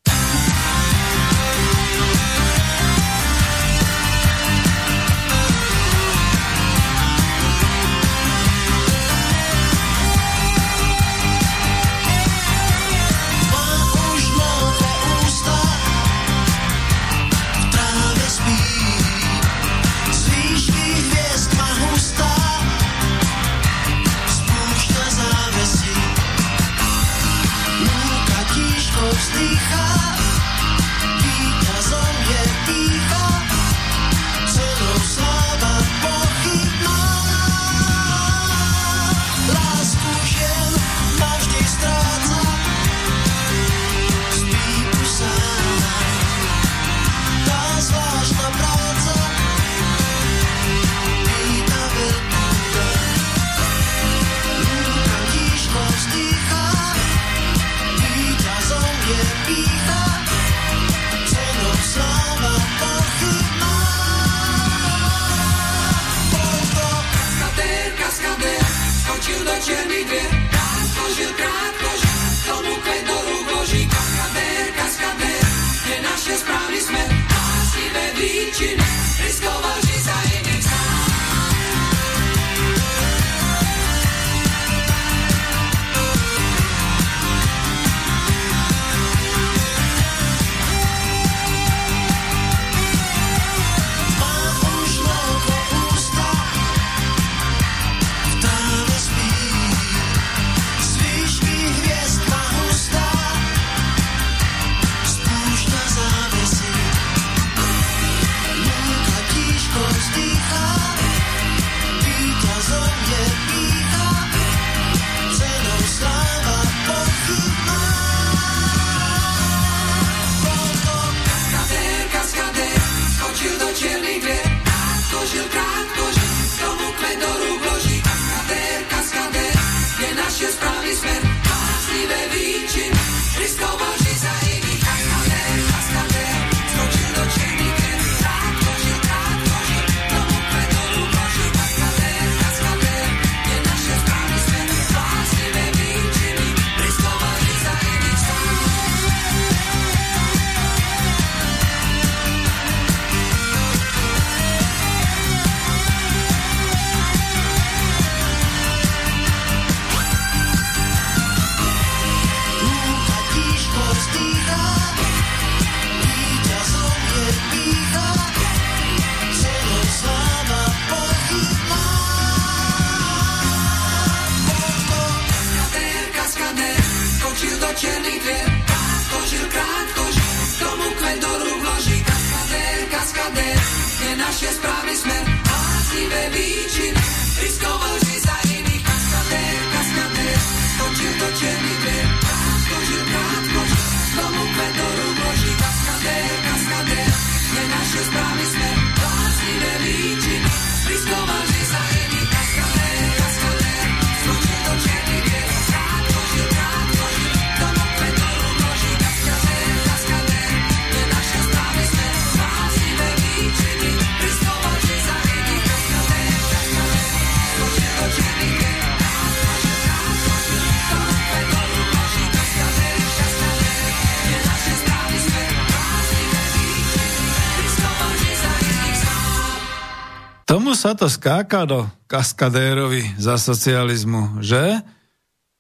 Sa to skáka do kaskadérovi za socializmu, že?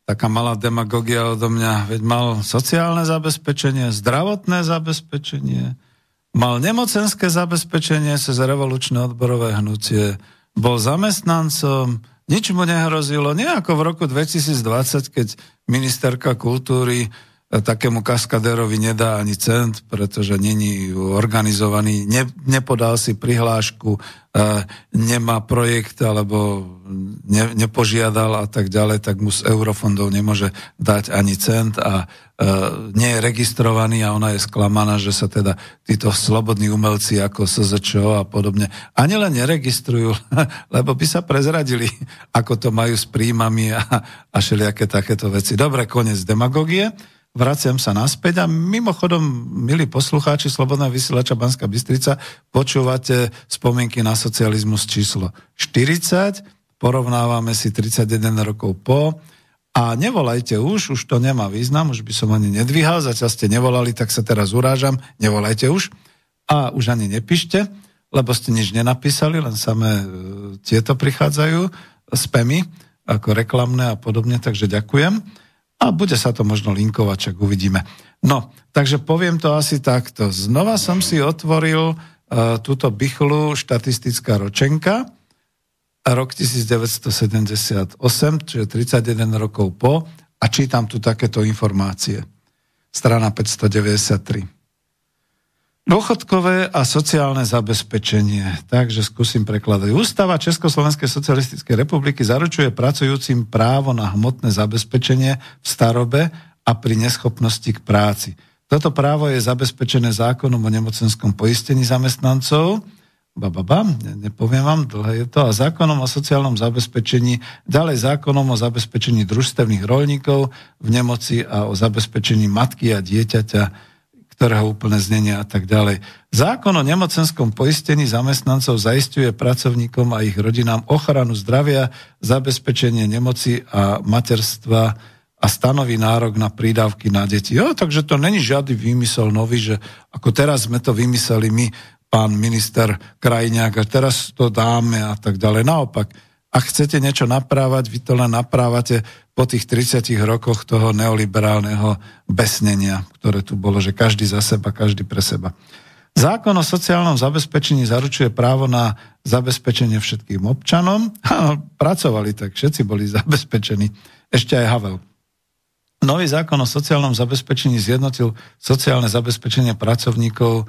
Taká malá demagogia odo mňa. Veď mal sociálne zabezpečenie, zdravotné zabezpečenie, mal nemocenské zabezpečenie cez revolučné odborové hnutie, bol zamestnancom, nič mu nehrozilo, nie ako v roku 2020, keď ministerka kultúry takému kaskadérovi nedá ani cent, pretože není organizovaný, ne, nepodal si prihlášku, e, nemá projekt alebo ne, nepožiadal a tak ďalej, tak mu z eurofondov nemôže dať ani cent a e, nie je registrovaný a ona je sklamaná, že sa teda títo slobodní umelci ako SZČO a podobne ani len neregistrujú, [laughs] lebo by sa prezradili, ako to majú s príjmami a, a všelijaké takéto veci. Dobre, koniec demagogie. Vraciam sa naspäť a mimochodom, milí poslucháči Slobodná vysielača Banská Bystrica, počúvate spomienky na socializmus číslo 40, porovnávame si 31 rokov po a nevolajte už, už to nemá význam, už by som ani nedvíhal, zatiaľ ste nevolali, tak sa teraz urážam, nevolajte už a už ani nepíšte, lebo ste nič nenapísali, len samé e, tieto prichádzajú, spamy, ako reklamné a podobne, takže ďakujem. A bude sa to možno linkovať, čak uvidíme. No, takže poviem to asi takto. Znova som si otvoril uh, túto bychlu štatistická ročenka, rok 1978, čiže 31 rokov po, a čítam tu takéto informácie. Strana 593. Dôchodkové a sociálne zabezpečenie. Takže skúsim prekladať. Ústava Československej socialistickej republiky zaručuje pracujúcim právo na hmotné zabezpečenie v starobe a pri neschopnosti k práci. Toto právo je zabezpečené zákonom o nemocenskom poistení zamestnancov, bababa, ne, nepoviem vám, dlhé je to, a zákonom o sociálnom zabezpečení, ďalej zákonom o zabezpečení družstevných rolníkov v nemoci a o zabezpečení matky a dieťaťa ktorého úplné znenia a tak ďalej. Zákon o nemocenskom poistení zamestnancov zaistuje pracovníkom a ich rodinám ochranu zdravia, zabezpečenie nemoci a materstva a stanoví nárok na prídavky na deti. Jo, takže to není žiadny výmysel nový, že ako teraz sme to vymysleli my, pán minister Krajňák, a teraz to dáme a tak ďalej. Naopak, ak chcete niečo naprávať, vy to len naprávate po tých 30 rokoch toho neoliberálneho besnenia, ktoré tu bolo, že každý za seba, každý pre seba. Zákon o sociálnom zabezpečení zaručuje právo na zabezpečenie všetkým občanom. [laughs] Pracovali tak, všetci boli zabezpečení. Ešte aj Havel. Nový zákon o sociálnom zabezpečení zjednotil sociálne zabezpečenie pracovníkov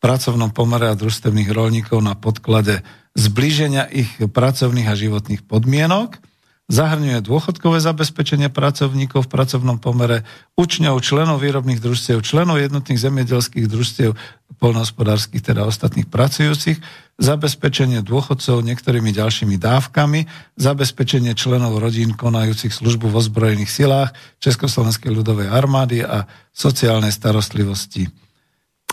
pracovnom pomere a družstevných rolníkov na podklade zblíženia ich pracovných a životných podmienok – zahrňuje dôchodkové zabezpečenie pracovníkov v pracovnom pomere, učňov, členov výrobných družstiev, členov jednotných zemedelských družstiev, polnohospodárských, teda ostatných pracujúcich, zabezpečenie dôchodcov niektorými ďalšími dávkami, zabezpečenie členov rodín konajúcich službu v ozbrojených silách Československej ľudovej armády a sociálnej starostlivosti.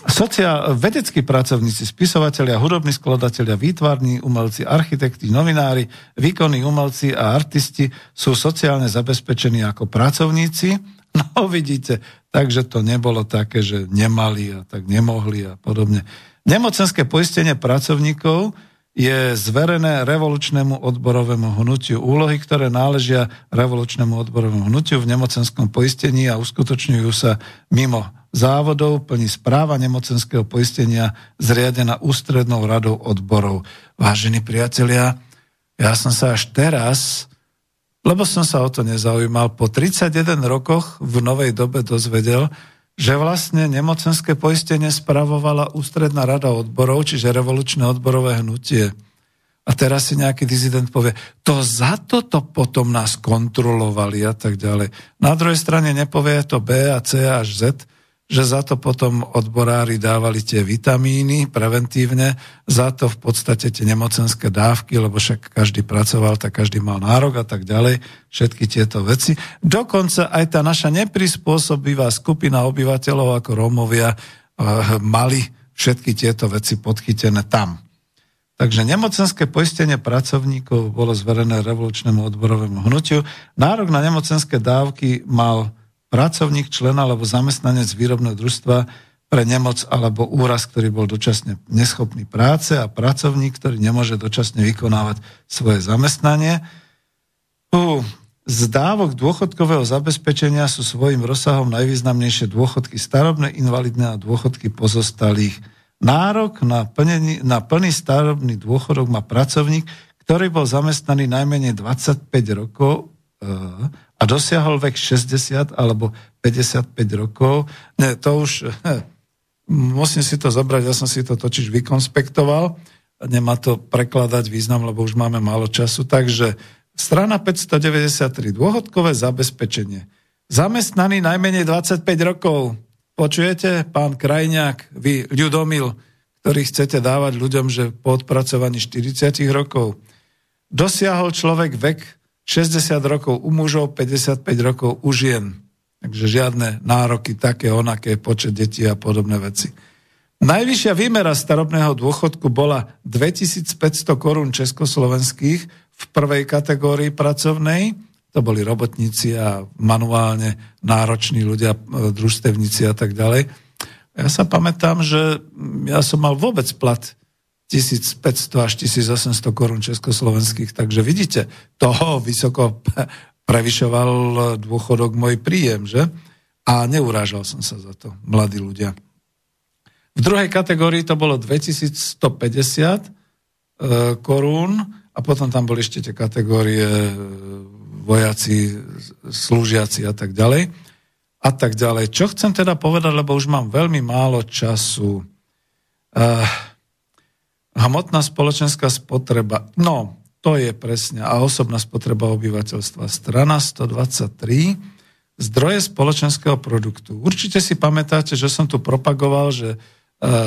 Sociál, vedeckí pracovníci, spisovatelia, hudobní skladatelia, výtvarní umelci, architekti, novinári, výkonní umelci a artisti sú sociálne zabezpečení ako pracovníci. No [laughs] vidíte, takže to nebolo také, že nemali a tak nemohli a podobne. Nemocenské poistenie pracovníkov je zverené revolučnému odborovému hnutiu. Úlohy, ktoré náležia revolučnému odborovému hnutiu v nemocenskom poistení a uskutočňujú sa mimo závodov plní správa nemocenského poistenia zriadená ústrednou radou odborov. Vážení priatelia, ja som sa až teraz, lebo som sa o to nezaujímal, po 31 rokoch v novej dobe dozvedel, že vlastne nemocenské poistenie spravovala ústredná rada odborov, čiže revolučné odborové hnutie. A teraz si nejaký dizident povie, to za toto potom nás kontrolovali a tak ďalej. Na druhej strane nepovie to B a C až Z, že za to potom odborári dávali tie vitamíny preventívne, za to v podstate tie nemocenské dávky, lebo však každý pracoval, tak každý mal nárok a tak ďalej, všetky tieto veci. Dokonca aj tá naša neprispôsobivá skupina obyvateľov ako Rómovia eh, mali všetky tieto veci podchytené tam. Takže nemocenské poistenie pracovníkov bolo zverené revolučnému odborovému hnutiu. Nárok na nemocenské dávky mal pracovník, člen alebo zamestnanec výrobného družstva pre nemoc alebo úraz, ktorý bol dočasne neschopný práce a pracovník, ktorý nemôže dočasne vykonávať svoje zamestnanie. U z dávok dôchodkového zabezpečenia sú svojim rozsahom najvýznamnejšie dôchodky starobné, invalidné a dôchodky pozostalých. Nárok na, plnení, na plný starobný dôchodok má pracovník, ktorý bol zamestnaný najmenej 25 rokov a dosiahol vek 60 alebo 55 rokov. Ne, to už, [laughs] musím si to zobrať, ja som si to totiž vykonspektoval, nemá to prekladať význam, lebo už máme málo času, takže strana 593, dôchodkové zabezpečenie. Zamestnaný najmenej 25 rokov. Počujete, pán Krajňák, vy ľudomil, ktorý chcete dávať ľuďom, že po odpracovaní 40 rokov. Dosiahol človek vek 60 rokov u mužov, 55 rokov u žien. Takže žiadne nároky také, onaké, počet detí a podobné veci. Najvyššia výmera starobného dôchodku bola 2500 korún československých v prvej kategórii pracovnej. To boli robotníci a manuálne nároční ľudia, e, družstevníci a tak ďalej. Ja sa pamätám, že ja som mal vôbec plat 1500 až 1800 korún československých. Takže vidíte, toho vysoko prevyšoval dôchodok môj príjem, že? A neurážal som sa za to, mladí ľudia. V druhej kategórii to bolo 2150 e, korún a potom tam boli ešte tie kategórie e, vojaci, slúžiaci a tak ďalej. A tak ďalej. Čo chcem teda povedať, lebo už mám veľmi málo času. Uh, Hmotná spoločenská spotreba, no, to je presne, a osobná spotreba obyvateľstva. Strana 123, zdroje spoločenského produktu. Určite si pamätáte, že som tu propagoval, že e,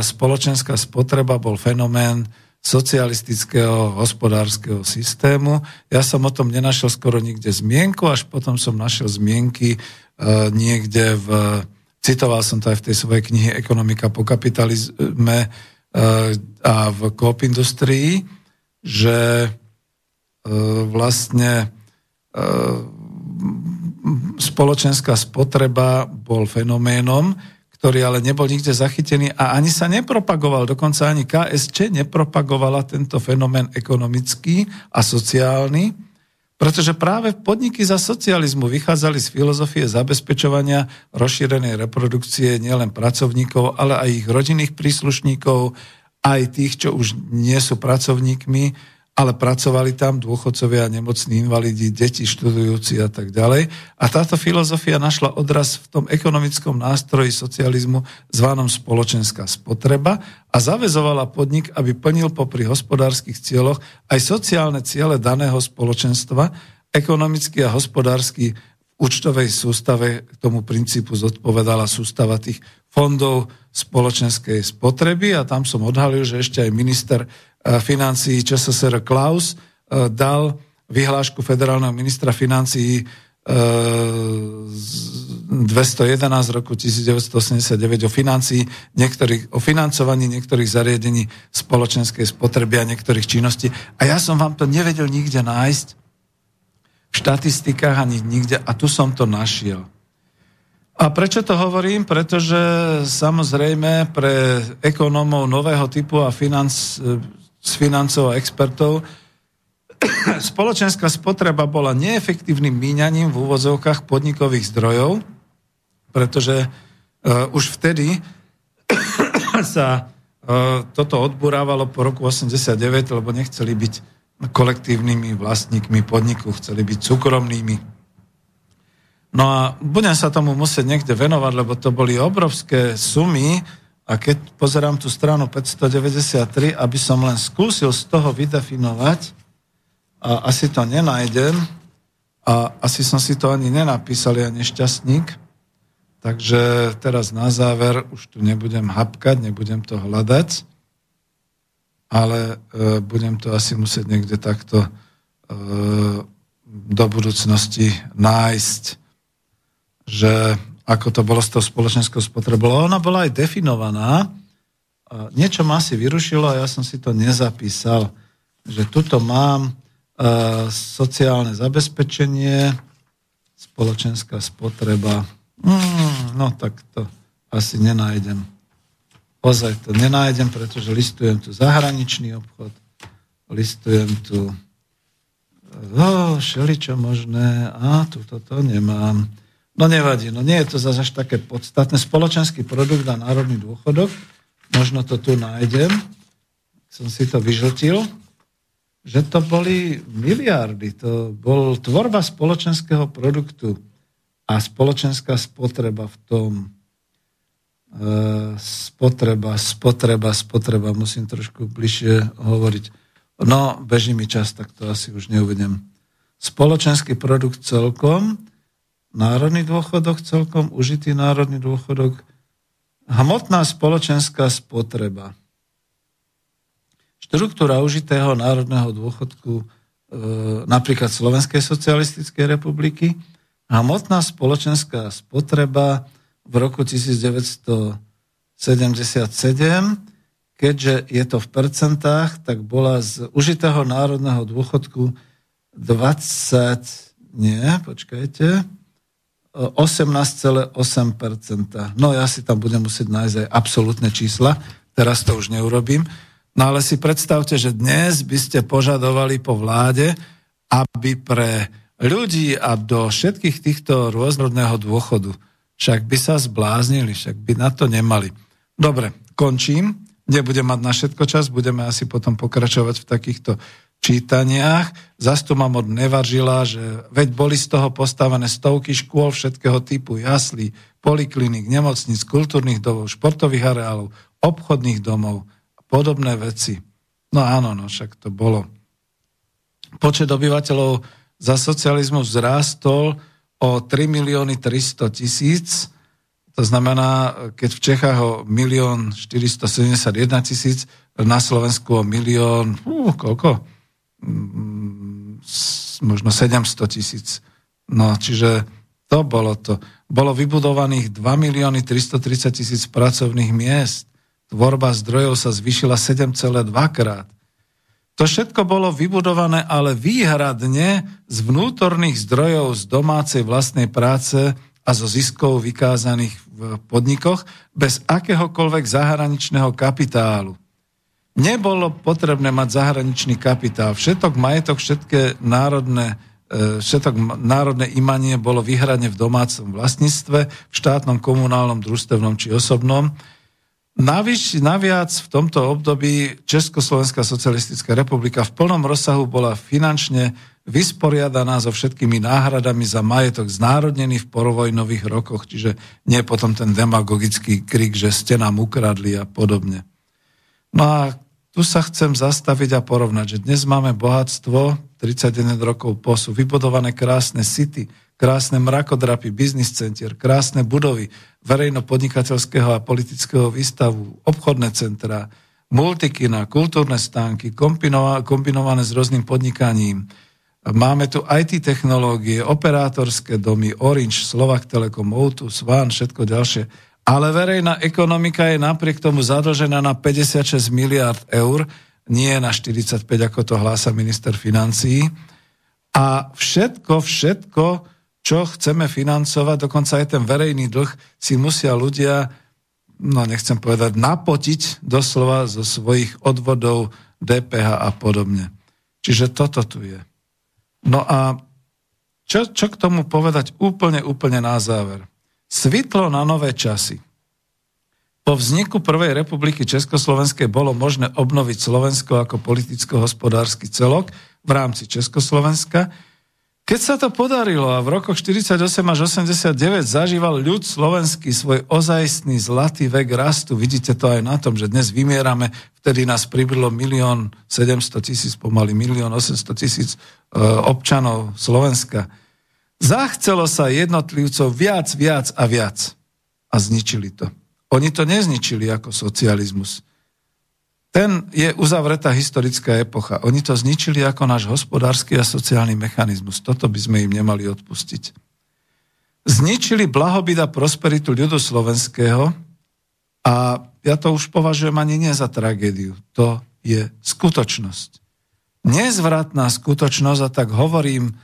spoločenská spotreba bol fenomén socialistického hospodárskeho systému. Ja som o tom nenašiel skoro nikde zmienku, až potom som našiel zmienky e, niekde v... Citoval som to aj v tej svojej knihe Ekonomika po kapitalizme, a v Coop Industrii, že eh, vlastne eh, spoločenská spotreba bol fenoménom, ktorý ale nebol nikde zachytený a ani sa nepropagoval, dokonca ani KSČ nepropagovala tento fenomén ekonomický a sociálny, pretože práve podniky za socializmu vychádzali z filozofie zabezpečovania rozšírenej reprodukcie nielen pracovníkov, ale aj ich rodinných príslušníkov, aj tých, čo už nie sú pracovníkmi, ale pracovali tam dôchodcovia, nemocní invalidi, deti študujúci a tak ďalej. A táto filozofia našla odraz v tom ekonomickom nástroji socializmu zvanom spoločenská spotreba a zavezovala podnik, aby plnil popri hospodárskych cieľoch aj sociálne ciele daného spoločenstva, ekonomicky a hospodársky v účtovej sústave k tomu princípu zodpovedala sústava tých fondov spoločenskej spotreby a tam som odhalil, že ešte aj minister financí ČSSR Klaus e, dal vyhlášku federálneho ministra financí 211 z roku 1989 o, financii niektorých, o financovaní niektorých zariadení spoločenskej spotreby a niektorých činností. A ja som vám to nevedel nikde nájsť v štatistikách ani nikde a tu som to našiel. A prečo to hovorím? Pretože samozrejme pre ekonómov nového typu a financ, s financov a expertov [coughs] spoločenská spotreba bola neefektívnym míňaním v úvozovkách podnikových zdrojov, pretože uh, už vtedy [coughs] sa uh, toto odburávalo po roku 89, lebo nechceli byť kolektívnymi vlastníkmi podniku, chceli byť súkromnými. No a budem sa tomu musieť niekde venovať, lebo to boli obrovské sumy a keď pozerám tú stranu 593, aby som len skúsil z toho vydefinovať, a asi to nenájdem, a asi som si to ani nenapísal, ja nešťastník, takže teraz na záver už tu nebudem hapkať, nebudem to hľadať, ale e, budem to asi musieť niekde takto e, do budúcnosti nájsť, že ako to bolo s tou spoločenskou spotrebou. Ona bola aj definovaná. Niečo ma asi vyrušilo a ja som si to nezapísal, že tuto mám uh, sociálne zabezpečenie, spoločenská spotreba. Mm, no tak to asi nenájdem. Ozaj to nenájdem, pretože listujem tu zahraničný obchod, listujem tu oh, všeličo možné a tu toto nemám. No nevadí, no nie je to zase až také podstatné. Spoločenský produkt a národný dôchodok, možno to tu nájdem, som si to vyžltil, že to boli miliardy, to bol tvorba spoločenského produktu a spoločenská spotreba v tom. E, spotreba, spotreba, spotreba, musím trošku bližšie hovoriť. No, beží mi čas, tak to asi už neuvedem. Spoločenský produkt celkom, národný dôchodok celkom, užitý národný dôchodok, hmotná spoločenská spotreba. Štruktúra užitého národného dôchodku e, napríklad Slovenskej socialistickej republiky, hmotná spoločenská spotreba v roku 1977, keďže je to v percentách, tak bola z užitého národného dôchodku 20, nie, počkajte, 18,8%. No ja si tam budem musieť nájsť aj absolútne čísla, teraz to už neurobím. No ale si predstavte, že dnes by ste požadovali po vláde, aby pre ľudí a do všetkých týchto rôznorodného dôchodu, však by sa zbláznili, však by na to nemali. Dobre, končím. Nebudem mať na všetko čas, budeme asi potom pokračovať v takýchto čítaniach. Zas tu mám od Nevaržila, že veď boli z toho postavené stovky škôl všetkého typu, jaslí, poliklinik, nemocnic, kultúrnych domov, športových areálov, obchodných domov a podobné veci. No áno, no však to bolo. Počet obyvateľov za socializmu vzrástol o 3 milióny 300 tisíc, to znamená, keď v Čechách o 1 471 tisíc, na Slovensku o milión, uh, koľko? Možno 700 tisíc. No, čiže to bolo to. Bolo vybudovaných 2 milióny 330 tisíc pracovných miest. Tvorba zdrojov sa zvyšila 7,2 krát. To všetko bolo vybudované ale výhradne z vnútorných zdrojov z domácej vlastnej práce a zo ziskov vykázaných v podnikoch bez akéhokoľvek zahraničného kapitálu. Nebolo potrebné mať zahraničný kapitál. Všetok majetok, všetké národné, e, všetok národné imanie bolo vyhradne v domácom vlastníctve, v štátnom, komunálnom, družstevnom či osobnom. Navyš, naviac v tomto období Československá socialistická republika v plnom rozsahu bola finančne vysporiadaná so všetkými náhradami za majetok znárodnený v porovojnových rokoch, čiže nie potom ten demagogický krik, že ste nám ukradli a podobne. No a tu sa chcem zastaviť a porovnať, že dnes máme bohatstvo, 31 rokov po sú vybudované krásne city, krásne mrakodrapy, biznis centier, krásne budovy verejno-podnikateľského a politického výstavu, obchodné centra, multikina, kultúrne stánky, kombinované s rôznym podnikaním. Máme tu IT technológie, operátorské domy, Orange, Slovak Telekom, Outus, Svan, všetko ďalšie ale verejná ekonomika je napriek tomu zadlžená na 56 miliard eur, nie na 45, ako to hlása minister financií. A všetko, všetko, čo chceme financovať, dokonca aj ten verejný dlh, si musia ľudia, no nechcem povedať, napotiť doslova zo svojich odvodov, DPH a podobne. Čiže toto tu je. No a čo, čo k tomu povedať úplne, úplne na záver? Svitlo na nové časy. Po vzniku Prvej republiky Československej bolo možné obnoviť Slovensko ako politicko-hospodársky celok v rámci Československa, Keď sa to podarilo a v rokoch 48 až 89 zažíval ľud slovenský svoj ozajstný zlatý vek rastu, vidíte to aj na tom, že dnes vymierame, vtedy nás pribylo milión 700 tisíc, pomaly milión 800 tisíc e, občanov Slovenska. Zachcelo sa jednotlivcov viac, viac a viac a zničili to. Oni to nezničili ako socializmus ten je uzavretá historická epocha. Oni to zničili ako náš hospodársky a sociálny mechanizmus. Toto by sme im nemali odpustiť. Zničili blahobyt a prosperitu ľudu slovenského a ja to už považujem ani nie za tragédiu. To je skutočnosť. Nezvratná skutočnosť a tak hovorím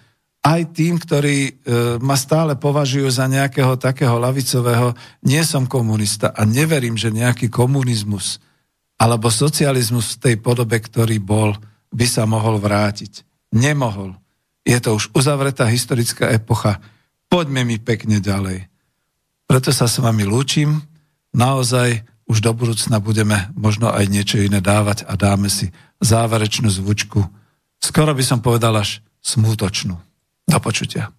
aj tým, ktorí e, ma stále považujú za nejakého takého lavicového, nie som komunista a neverím, že nejaký komunizmus alebo socializmus v tej podobe, ktorý bol, by sa mohol vrátiť. Nemohol. Je to už uzavretá historická epocha. Poďme mi pekne ďalej. Preto sa s vami lúčim. Naozaj už do budúcna budeme možno aj niečo iné dávať a dáme si záverečnú zvučku. Skoro by som povedal až smútočnú. Do počutia.